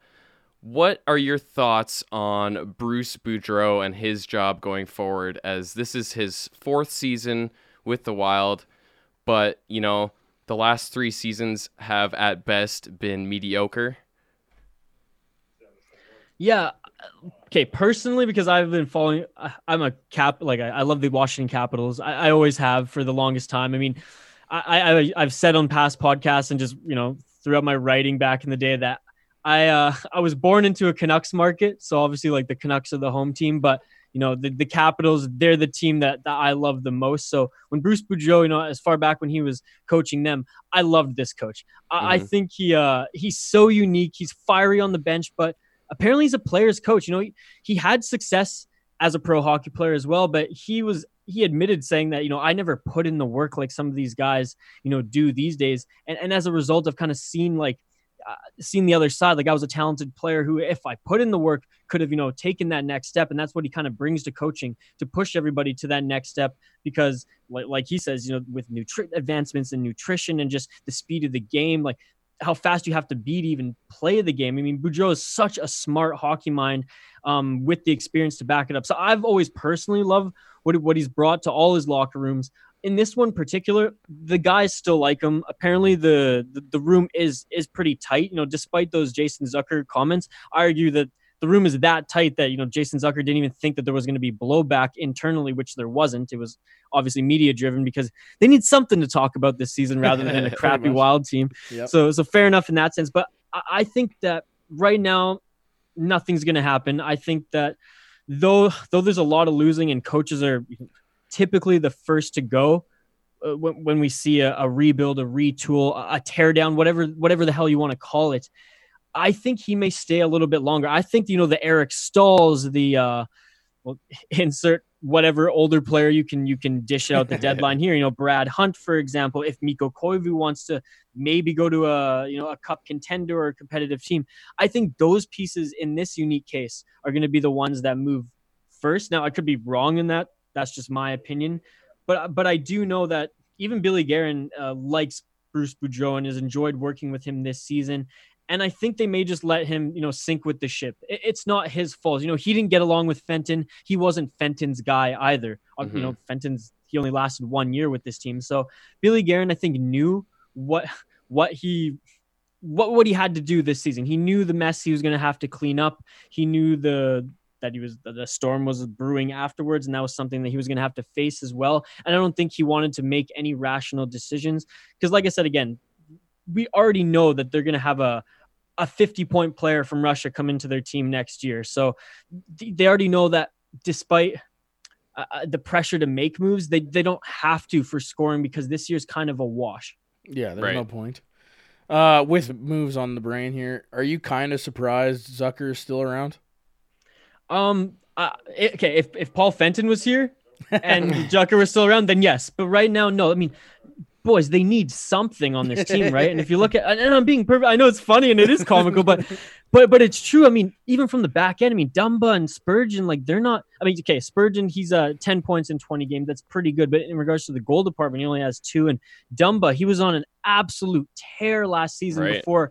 what are your thoughts on Bruce Boudreau and his job going forward as this is his fourth season with the Wild, but, you know, the last three seasons have at best been mediocre? Yeah. Okay. Personally, because I've been following, I- I'm a cap. Like I, I love the Washington Capitals. I, I always have for the longest time. I mean, I, I I've said on past podcasts and just you know throughout my writing back in the day that I uh, <laughs> I was born into a Canucks market. So obviously, like the Canucks are the home team, but you know the, the Capitals, they're the team that, that I love the most. So when Bruce Boudreau, you know, as far back when he was coaching them, I loved this coach. I, I Mhm. think he uh he's so unique. He's fiery on the bench, but apparently he's a player's coach. You know, he, he had success as a pro hockey player as well, but he was he admitted saying that you know I never put in the work like some of these guys you know do these days, and and as a result of kind of seen like uh, seen the other side, like I was a talented player who, if I put in the work, could have you know taken that next step, and that's what he kind of brings to coaching to push everybody to that next step because like, like he says, you know, with nutri- advancements in nutrition and just the speed of the game, like how fast you have to be to even play the game. I mean, Boudreau is such a smart hockey mind um, with the experience to back it up. So I've always personally loved what, what he's brought to all his locker rooms. In this one particular, the guys still like him. Apparently, the, the the room is is pretty tight. You know, despite those Jason Zucker comments, I argue that the room is that tight that you know Jason Zucker didn't even think that there was going to be blowback internally, which there wasn't. It was obviously media driven because they need something to talk about this season <laughs> rather than a crappy. Wild team. Yep. So so fair enough in that sense. But I, I think that right now nothing's going to happen. I think that though though there's a lot of losing and coaches are typically the first to go uh, when, when we see a, a rebuild, a retool, a, a tear whatever whatever the hell you want to call it. I think he may stay a little bit longer. I think you know the Eric Staals, the uh, well, <laughs> insert whatever older player you can you can dish out the <laughs> deadline here. You know Brad Hunt, for example. If Mikko Koivu wants to maybe go to a you know a cup contender or a competitive team, I think those pieces in this unique case are going to be the ones that move first. Now I could be wrong in that. That's just my opinion, but but I do know that even Billy Guerin uh, likes Bruce Boudreau and has enjoyed working with him this season. And I think they may just let him, you know, sink with the ship. It's not his fault. You know, he didn't get along with Fenton. He wasn't Fenton's guy either. Uh, You know, Fenton's he only lasted one year with this team. So Billy Guerin, I think, knew what what he what what he had to do this season. He knew the mess he was going to have to clean up. He knew the that he was the storm was brewing afterwards, and that was something that he was going to have to face as well. And I don't think he wanted to make any rational decisions because, like I said again, we already know that they're going to have a a 50 point player from Russia come into their team next year. So th- they already know that despite uh, uh, the pressure to make moves, they, they don't have to for scoring because this year's kind of a wash. Yeah, there's Right. no point. Uh, with moves on the brain here, are you kind of surprised Zucker is still around? Um. Uh, okay. If if Paul Fenton was here and <laughs> Zucker was still around, then yes. But right now, no. I mean, boys, they need something on this team, right? And if you look <laughs> at, and I'm being perfect, I know it's funny and it is comical, but, but, but it's true. I mean, even from the back end, I mean, Dumba and Spurgeon, like they're not. I mean, okay, Spurgeon, he's uh 10 points in 20 games, that's pretty good. But in regards to the goal department, he only has two. And Dumba, he was on an absolute tear last season Right. before,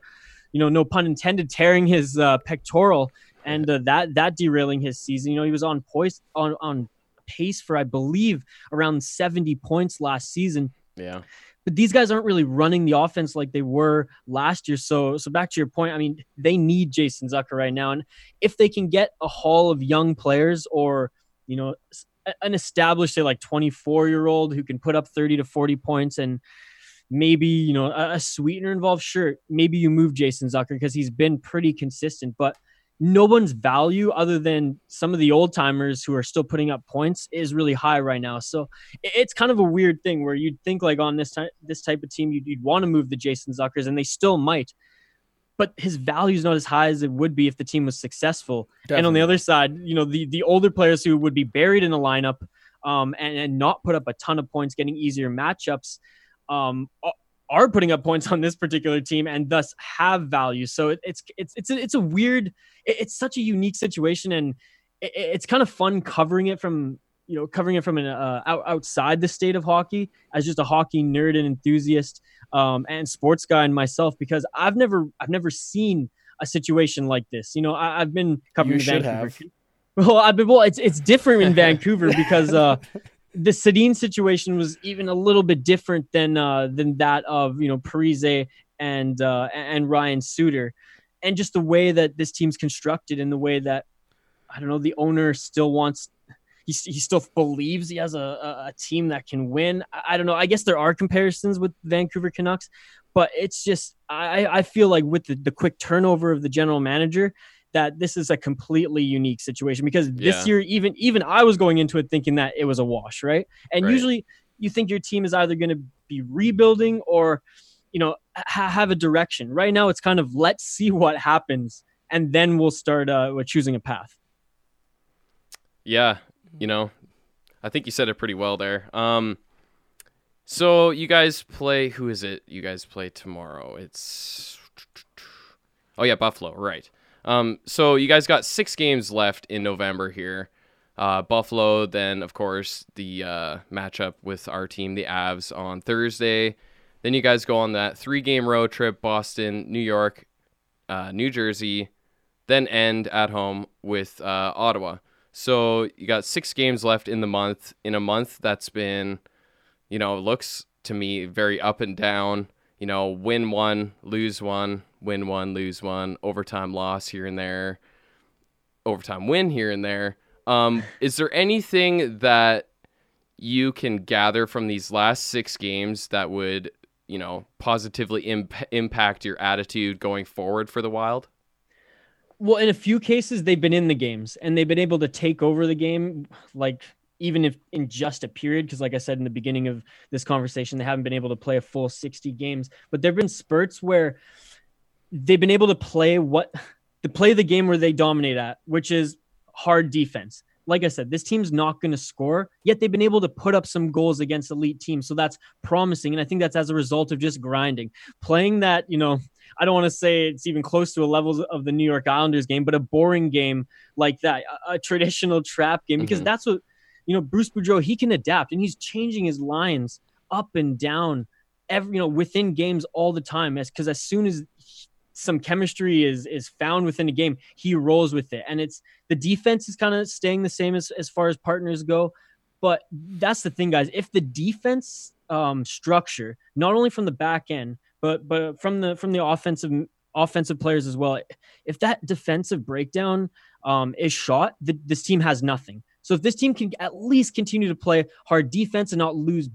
you know, no pun intended, tearing his uh, pectoral and uh, that that derailing his season. You know, he was on poise on on pace for I believe around 70 points last season Yeah. but these guys aren't really running the offense like they were last year. So, so back to your point, I mean, they need Jason Zucker right now, and if they can get a haul of young players, or you know, an established, say like twenty four year old who can put up thirty to forty points, and maybe you know a, a sweetener involved, sure, maybe you move Jason Zucker because he's been pretty consistent, but. No one's value, other than some of the old timers who are still putting up points, is really high right now. So it's kind of a weird thing where you'd think like on this type this type of team you'd, you'd want to move the Jason Zuckers and they still might, but his value is not as high as it would be if the team was successful. And on the other side, you know the the older players who would be buried in the lineup um, and, and not put up a ton of points, getting easier matchups. Um, are putting up points on this particular team and thus have value. So it, it's it's it's a, it's a weird, it- it's such a unique situation, and it, it's kind of fun covering it from you know covering it from an uh, out, outside the state of hockey as just a hockey nerd and enthusiast um, and sports guy and myself because I've never I've never seen a situation like this. You know, I, I've been covering You Vancouver. have. Well, I've been well. It's it's different in <laughs> Vancouver because uh, the Sedin situation was even a little bit different than uh, than that of you know Parise and uh, and Ryan Suter, and just the way that this team's constructed and the way that I don't know the owner still wants. He, he still believes he has a, a, a team that can win. I, I don't know. I guess there are comparisons with Vancouver Canucks, but it's just I, I feel like with the, the quick turnover of the general manager, that this is a completely unique situation because this Yeah. year even even I was going into it thinking that it was a wash, right? And Right. usually you think your team is either going to be rebuilding or you know ha- have a direction. Right now it's kind of let's see what happens and then we'll start uh choosing a path. Yeah, you know, I think you said it pretty well there. Um, so you guys play. Who is it? You guys play tomorrow. It's oh yeah, Buffalo. Right. Um, so you guys got six games left in November here. Uh, Buffalo, then of course the uh, matchup with our team, the Avs, on Thursday. Then you guys go on that three-game road trip: Boston, New York, uh, New Jersey, then end at home with uh, Ottawa. So you got six games left in the month. In a month that's been, you know, looks to me very up and down. You know, win one, lose one, win one, lose one, overtime loss here and there, overtime win here and there. Um, <laughs> is there anything that you can gather from these last six games that would, you know, positively imp- impact your attitude going forward for the Wild? Well, in a few cases, they've been in the games and they've been able to take over the game, like even if in just a period. Because, like I said in the beginning of this conversation, they haven't been able to play a full 60 games, but there have been spurts where they've been able to play what to play the game where they dominate at, which is hard defense. Like I said, this team's not going to score, yet they've been able to put up some goals against elite teams. So that's promising. And I think that's as a result of just grinding, playing that, you know, I don't want to say it's even close to a level of the New York Islanders game, but a boring game like that, a, a traditional trap game, because Mhm. that's what, you know, Bruce Boudreau, he can adapt and he's changing his lines up and down every, you know, within games all the time. As because as soon as some chemistry is is found within a game, he rolls with it. And it's the defense is kind of staying the same as, as far as partners go. But that's the thing, guys. If the defense um, structure, not only from the back end, but but from the from the offensive offensive players as well, if that defensive breakdown um, is shot, the, this team has nothing. So if this team can at least continue to play hard defense and not lose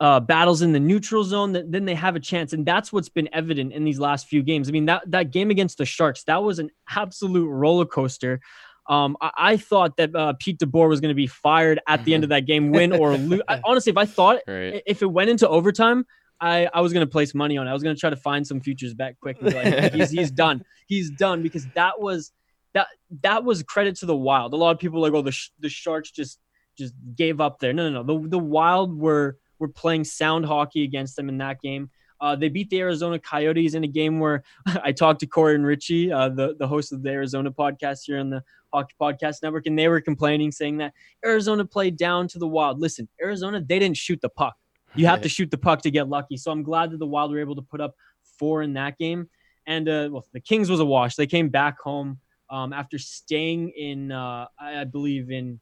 uh, battles in the neutral zone, that, then they have a chance. And that's what's been evident in these last few games. I mean, that, that game against the Sharks, that was an absolute roller coaster. Um, I, I thought that uh, Pete DeBoer was going to be fired at the end of that game, win or lose. I, <laughs> honestly, if I thought Right. if it went into overtime, I, I was gonna place money on it. I was gonna try to find some futures bet quick. Like, he's he's done. He's done because that was that that was credit to the Wild. A lot of people are like, oh, the the Sharks just just gave up there. No, no, no. The the Wild were were playing sound hockey against them in that game. Uh, they beat the Arizona Coyotes in a game where <laughs> I talked to Corey and Richie, uh, the the host of the Arizona podcast here on the Hockey Podcast Network, and they were complaining, saying that Arizona played down to the Wild. Listen, Arizona, they didn't shoot the puck. You have to shoot the puck to get lucky. So I'm glad that the Wild were able to put up four in that game. And uh, well, the Kings was a wash. They came back home um, after staying in, uh, I, I believe in,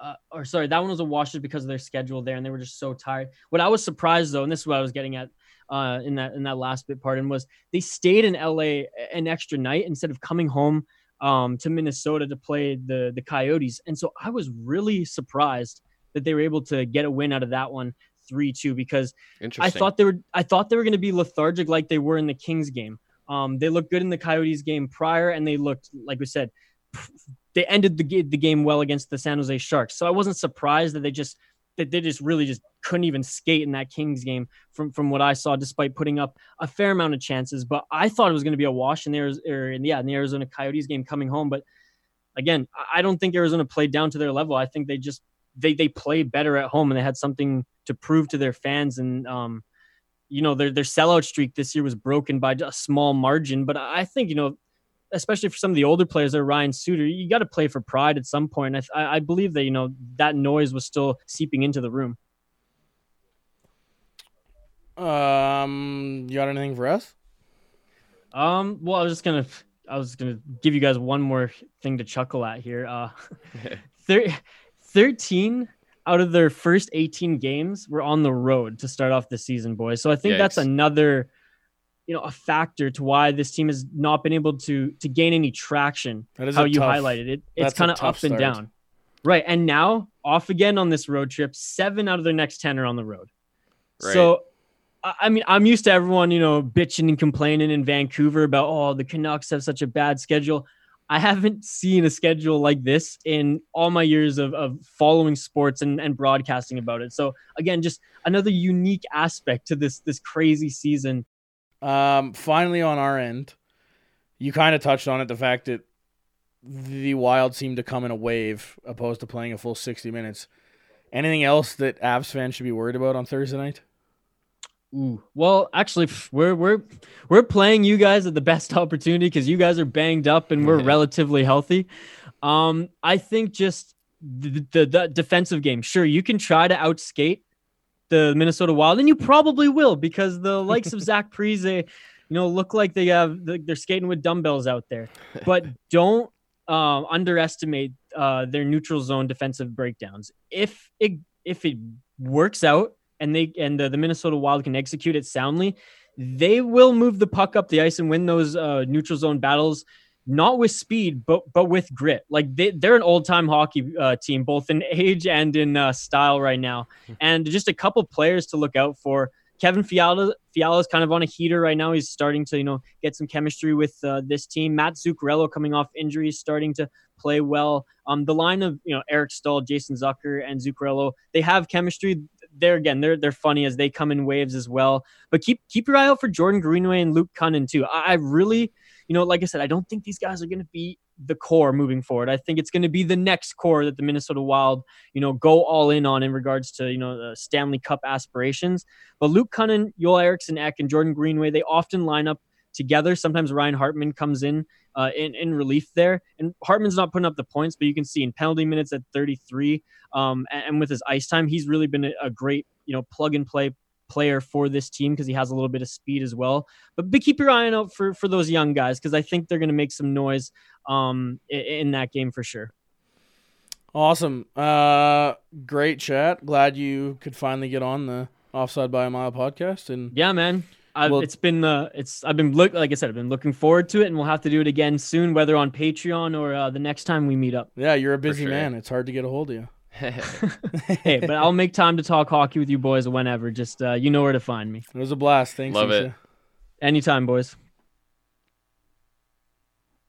uh, or sorry, that one was a wash just because of their schedule there, and they were just so tired. What I was surprised though, and this is what I was getting at uh, in that in that last bit part, and was they stayed in LA an extra night instead of coming home um, to Minnesota to play the the Coyotes, and so I was really surprised that they were able to get a win out of that one three two because I thought they were I thought they were going to be lethargic like they were in the Kings game. Um, they looked good in the Coyotes game prior, and they looked like we said they ended the the game well against the San Jose Sharks. So I wasn't surprised that they just that they just really just couldn't even skate in that Kings game from from what I saw, despite putting up a fair amount of chances. But I thought it was going to be a wash in there, or in, yeah, in the Arizona Coyotes game coming home. But again, I don't think Arizona played down to their level. I think they just they they play better at home and they had something to prove to their fans and um you know their their sellout streak this year was broken by a small margin but i think you know especially for some of the older players like ryan suter you got to play for pride at some point I, I believe that you know that noise was still seeping into the room um you got anything for us um well i was just gonna i was gonna give you guys one more thing to chuckle at here uh <laughs> 13 out of their first 18 games were on the road to start off the season, boys. So I think Yikes. that's another, you know, a factor to why this team has not been able to to gain any traction. That is how you tough, highlighted it, it's kind of up start. and down, right? And now off again on this road trip. Seven out of their next ten are on the road. Right. So. I mean, I'm used to everyone, you know, bitching and complaining in Vancouver about, oh, the Canucks have such a bad schedule. I haven't seen a schedule like this in all my years of, of following sports and, and broadcasting about it. So again, just another unique aspect to this this crazy season. Um, finally, on our end, you kind of touched on it. The fact that the Wild seemed to come in a wave, opposed to playing a full sixty minutes. Anything else that Avs fans should be worried about on Thursday night? Ooh. Well, actually, we're we're we're playing you guys at the best <laughs> opportunity because you guys are banged up and we're relatively healthy. Um, I think just the, the, the defensive game. Sure, you can try to outskate the Minnesota Wild, and you probably will because the likes of <laughs> Zach Parise, you know, look like they have they're skating with dumbbells out there. But <laughs> don't um, underestimate uh, their neutral zone defensive breakdowns. If it if it works out and they and the, the Minnesota Wild can execute it soundly, they will move the puck up the ice and win those uh, neutral zone battles, not with speed, but but with grit. Like they, they're an old time hockey uh, team, both in <laughs> age and in uh, style right now. Hmm. And just a couple players to look out for. Kevin Fiala Fiala is kind of on a heater right now. He's starting to you know get some chemistry with uh, this team. Matt Zuccarello coming off injury is starting to play well. Um, the line of you know Eric Staal, Jason Zucker, and Zuccarello, they have chemistry they're again they're they're funny as they come in waves as well. But keep keep your eye out for Jordan Greenway and Luke Kunin too. I, I really, you know, like I said, I don't think these guys are going to be the core moving forward. I think it's going to be the next core that the Minnesota Wild, you know, go all in on in regards to you know the Stanley Cup aspirations. But Luke Kunin, Joel Eriksson Ek, and Jordan Greenway, they often line up together. Sometimes Ryan Hartman comes in uh, in, in relief there. And Hartman's not putting up the points, but you can see in penalty minutes at 33 um, and, and, with his ice time, he's really been a, a great, you know, plug and play player for this team because he has a little bit of speed as well. But, but keep your eye out for, for those young guys because I think they're going to make some noise um, in, in that game for sure. Awesome. Uh, great chat. Glad you could finally get on the Offside by a Mile podcast. And yeah, man. I've, well, it's been uh, it's I've been look like I said I've been looking forward to it, and we'll have to do it again soon, whether on Patreon or uh, the next time we meet up. Yeah, you're a busy sure. man. It's hard to get a hold of you. Hey, but I'll make time to talk hockey with you boys whenever. Just uh, you know where to find me. It was a blast. Thanks. Love Isha. it. Anytime, boys.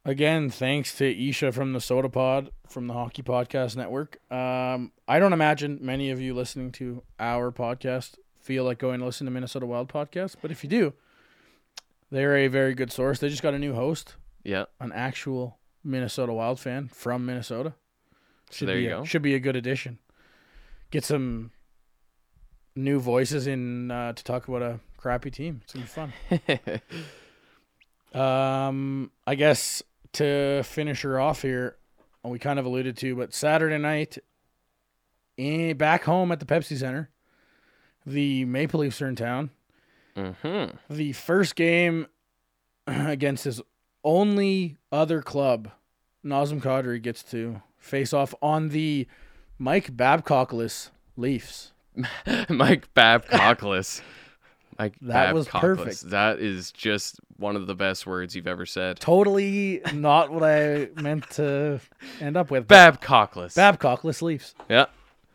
Again, thanks to Isha from the Soda Pod from the Hockey Podcast Network. Um, I don't imagine many of you listening to our podcast feel like going to listen to Minnesota Wild podcast, but if you do, they're a very good source. They just got a new host, Yeah. an actual Minnesota Wild fan from Minnesota. So there be you a, go. Should be a good addition. Get some new voices in uh, to talk about a crappy team. It's gonna be fun. <laughs> Um, I guess to finish her off here, we kind of alluded to, but Saturday night, in, back home at the Pepsi Center, the Maple Leafs are in town. mm-hmm. The first game <clears throat> against his only other club, Nazem Kadri gets to face off on the Mike Babcockless Leafs. <laughs> Mike Babcockless. <laughs> Mike That was perfect. That is just one of the best words you've ever said. Totally not what I meant to end up with. Babcockless. Babcockless Leafs. yeah.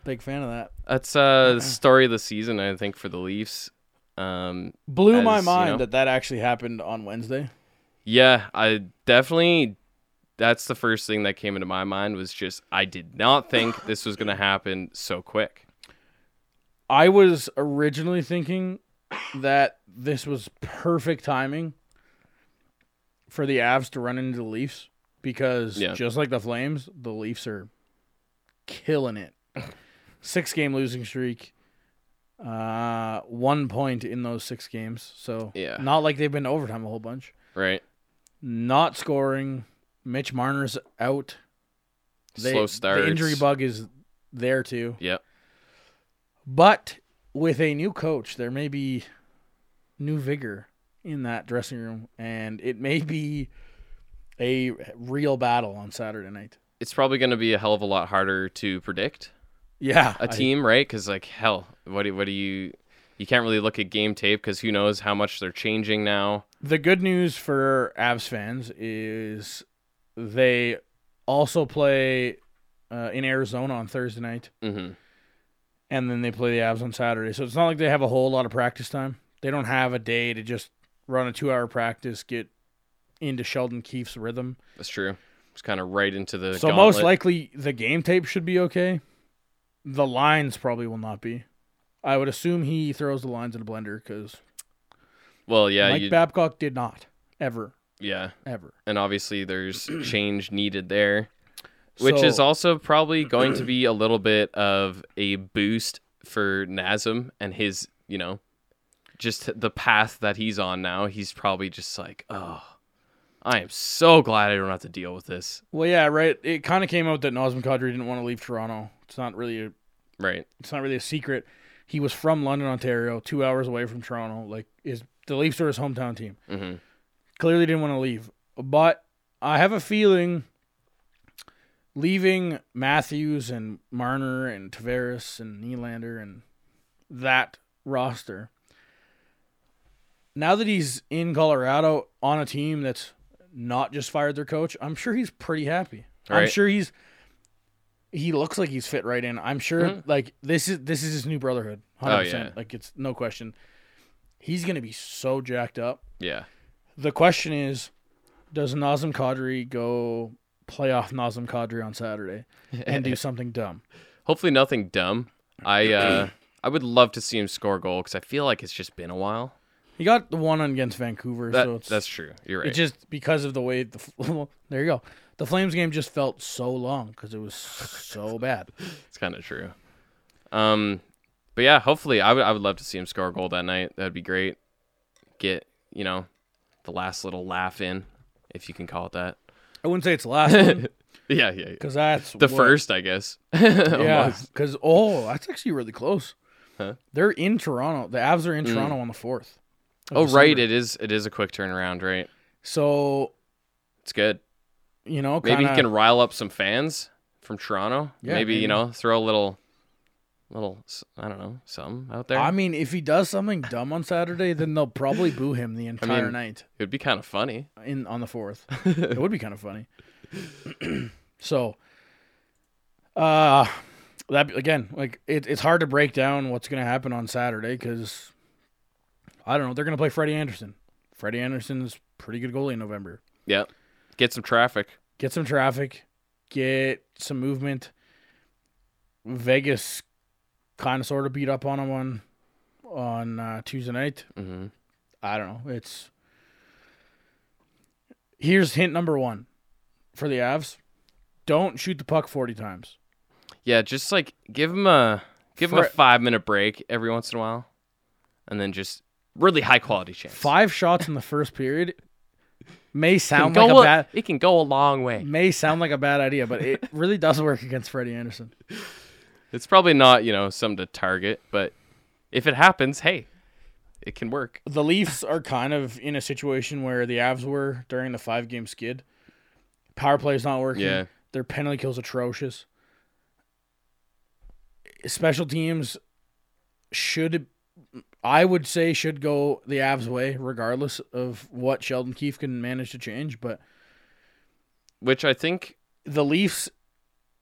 Big fan of that. That's uh the <clears throat> story of the season, I think, for the Leafs. Um, Blew my As, you mind know- that that actually happened on Wednesday. yeah, I definitely. That's the first thing that came into my mind was just I did not think <coughs> this was gonna happen so quick. I was originally thinking that this was perfect timing for the Avs to run into the Leafs because Yeah. just like the Flames, the Leafs are killing it. <laughs> Six game losing streak. Uh one point in those six games. So Yeah. not like they've been overtime a whole bunch. Right. Not scoring. Mitch Marner's out. They- Slow starts. The injury bug is there too. Yep. But with a new coach, there may be new vigor in that dressing room, and it may be a real battle on Saturday night. It's probably going to be a hell of a lot harder to predict Yeah, a team, right? Because like hell, what do, what do you? You can't really look at game tape because who knows how much they're changing now. the good news for Avs fans is they also play uh, in Arizona on Thursday night, hmm and then they play the Avs on Saturday. So it's not like they have a whole lot of practice time. They don't have a day to just run a two-hour practice, get into Sheldon Keefe's rhythm. That's true. It's kind of right into the. So most likely the game tape should be okay. The lines probably will not be. I would assume he throws the lines in a blender because Well, yeah, Mike you, Babcock did not ever, yeah, ever. and obviously there's <clears throat> change needed there, which is also probably going to be a little bit of a boost for Nazem and his, you know, just the path that he's on now. He's probably just like, oh, I am so glad I don't have to deal with this. well, yeah, right. It kind of came out that Nazem Kadri didn't want to leave Toronto. It's not really a, Right. it's not really a secret. He was from London, Ontario, two hours away from Toronto. Like is the Leafs are his hometown team. hmm Clearly didn't want to leave, but I have a feeling leaving Matthews and Marner and Tavares and Nylander and that roster. Now that he's in Colorado on a team that's not just fired their coach, I'm sure he's pretty happy. I'm sure he's he looks like he's fit right in. I'm sure Mhm. like this is this is his new brotherhood. 100%. Oh, yeah. Like it's no question. He's going to be so jacked up. Yeah. The question is, does Nazem Kadri go play off Nazem Kadri on Saturday and do something dumb? Hopefully nothing dumb. I uh <clears throat> I would love to see him score a goal because I feel like it's just been a while. He got the one against Vancouver, That, so it's that's true. You're right. it's just because of the way the <laughs> well, there you go. The Flames game just felt so long because it was so <laughs> bad. It's kind of true. Um, but yeah, hopefully, I would I would love to see him score a goal that night. That'd be great. Get you know, the last little laugh in, if you can call it that. I wouldn't say it's the last one <laughs> yeah, yeah, yeah. because that's The what- first, I guess. <laughs> Yeah, because oh, that's actually really close. Huh? They're in Toronto. The Avs are in Mm. Toronto on the fourth. Oh right, it is. It is a quick turnaround, right? So It's good. you know, Maybe kinda, he can rile up some fans from Toronto. Yeah, maybe, maybe. you know, throw a little, little. s- I don't know, some out there. I mean, if he does something dumb on Saturday, then they'll probably boo him the <laughs> entire mean- night. it would be kind of funny. in on the fourth. <laughs> it would be kind of funny. <clears throat> so, uh, that again, like it, it's hard to break down what's going to happen on Saturday because I don't know. They're going to play Freddie Andersen. Freddie Andersen's pretty good goalie in November. Yep. Get some traffic. Get some traffic, get some movement. Vegas kind of sort of beat up on him on on uh, Tuesday night. hmm I don't know. It's here's hint number one for the Avs: don't shoot the puck forty times. Yeah, just like give him a give him a five minute break every once in a while, and then just really high quality chance. Five shots in the first period may sound like a a- bad It can go a long way. may sound like a bad idea, but it really does work against Freddie Andersen. <laughs> It's probably not you know something to target, but if it happens, hey, it can work. The Leafs are kind of in a situation where the Avs were during the five game skid. Power play is not working. Yeah. Their penalty kills atrocious. Special teams should I would say should go the Avs way regardless of what Sheldon Keefe can manage to change, but Which I think the Leafs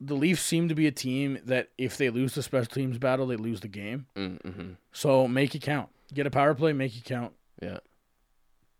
the Leafs seem to be a team that if they lose the special teams battle, they lose the game. mm-hmm. So make it count. Get a power play, make it count. yeah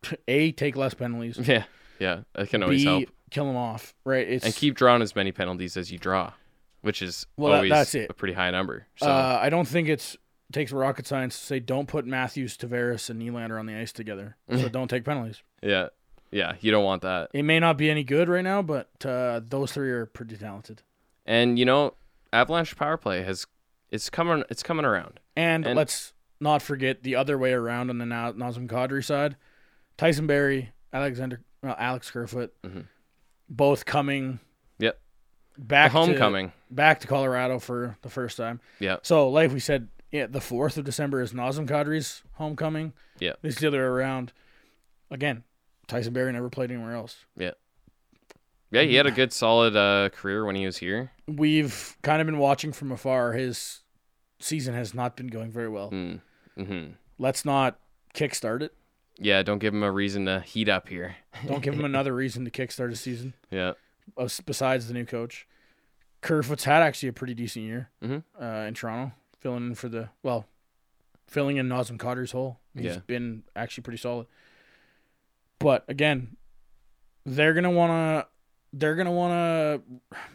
<laughs> A, take less penalties. <laughs> yeah yeah that can always B, help. kill them off. Right? It's and keep drawing as many penalties as you draw, which is Well, that- always that's it. a pretty high number. So Uh, I don't think it's takes rocket science to say don't put Matthews, Tavares, and Nylander on the ice together. So don't take penalties. yeah, yeah, you don't want that. It may not be any good right now, but uh, those three are pretty talented. And you know, Avalanche power play has it's coming it's coming around. And, And- let's not forget the other way around on the Na- Nazem Kadri side. Tyson Barrie, Alexander, well, Alex Kerfoot, Mhm. both coming Yep, back the homecoming. to, back to Colorado for the first time. Yeah, So, like we said, yeah, the fourth of December is Nazem Kadri's homecoming. Yeah. This is the other way around. Again, Tyson Barrie never played anywhere else. yeah, he had a good solid uh, career when he was here. We've kind of been watching from afar. His season has not been going very well. Mm. hmm Let's not kickstart it. Yeah, don't give him a reason to heat up here. Don't give him <laughs> another reason to kickstart a season. Yeah, besides the new coach. Kerfoot's had actually a pretty decent year Mhm. uh, in Toronto, filling in for the well, filling in Nazem Kadri's hole. He's Yeah. been actually pretty solid. But again, they're gonna wanna they're gonna wanna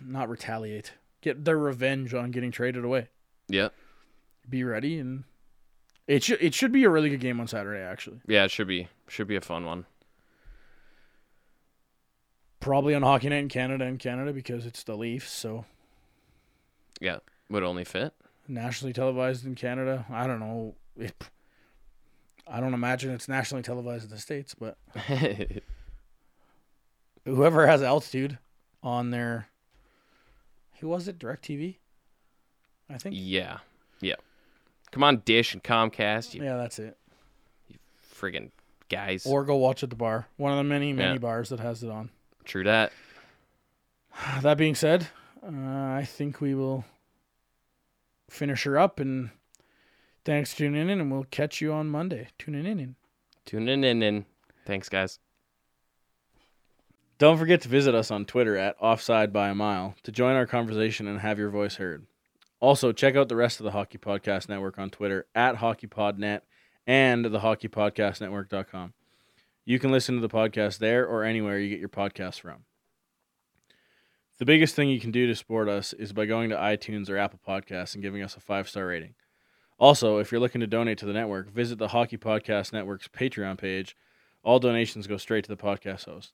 not retaliate, get their revenge on getting traded away. yeah, Be ready, and it should it should be a really good game on Saturday. Actually, yeah. It should be should be a fun one. probably on Hockey Night in Canada in Canada because it's the Leafs, so Yeah, would only fit. nationally televised in Canada. I don't know. It, I don't imagine it's nationally televised in the states, but <laughs> whoever has altitude on their, who was it? Directv, I think. yeah, yeah. Come on, Dish and Comcast, you Yeah, that's it. You friggin' guys. Or go watch at the bar. One of the many many Yeah. bars that has it on. True that. <sighs> That being said, uh, I think we will finish her up and thanks for tuning in, and we'll catch you on Monday. Tuning in in. Tune in in. Thanks, guys. Don't forget to visit us on Twitter at Offside by a Mile to join our conversation and have your voice heard. Also, check out the rest of the Hockey Podcast Network on Twitter at HockeyPodNet and the HockeyPodcastNetwork.com. You can listen to the podcast there or anywhere you get your podcasts from. The biggest thing you can do to support us is by going to iTunes or Apple Podcasts and giving us a five star rating. Also, if you're looking to donate to the network, visit the Hockey Podcast Network's Patreon page. All donations go straight to the podcast host.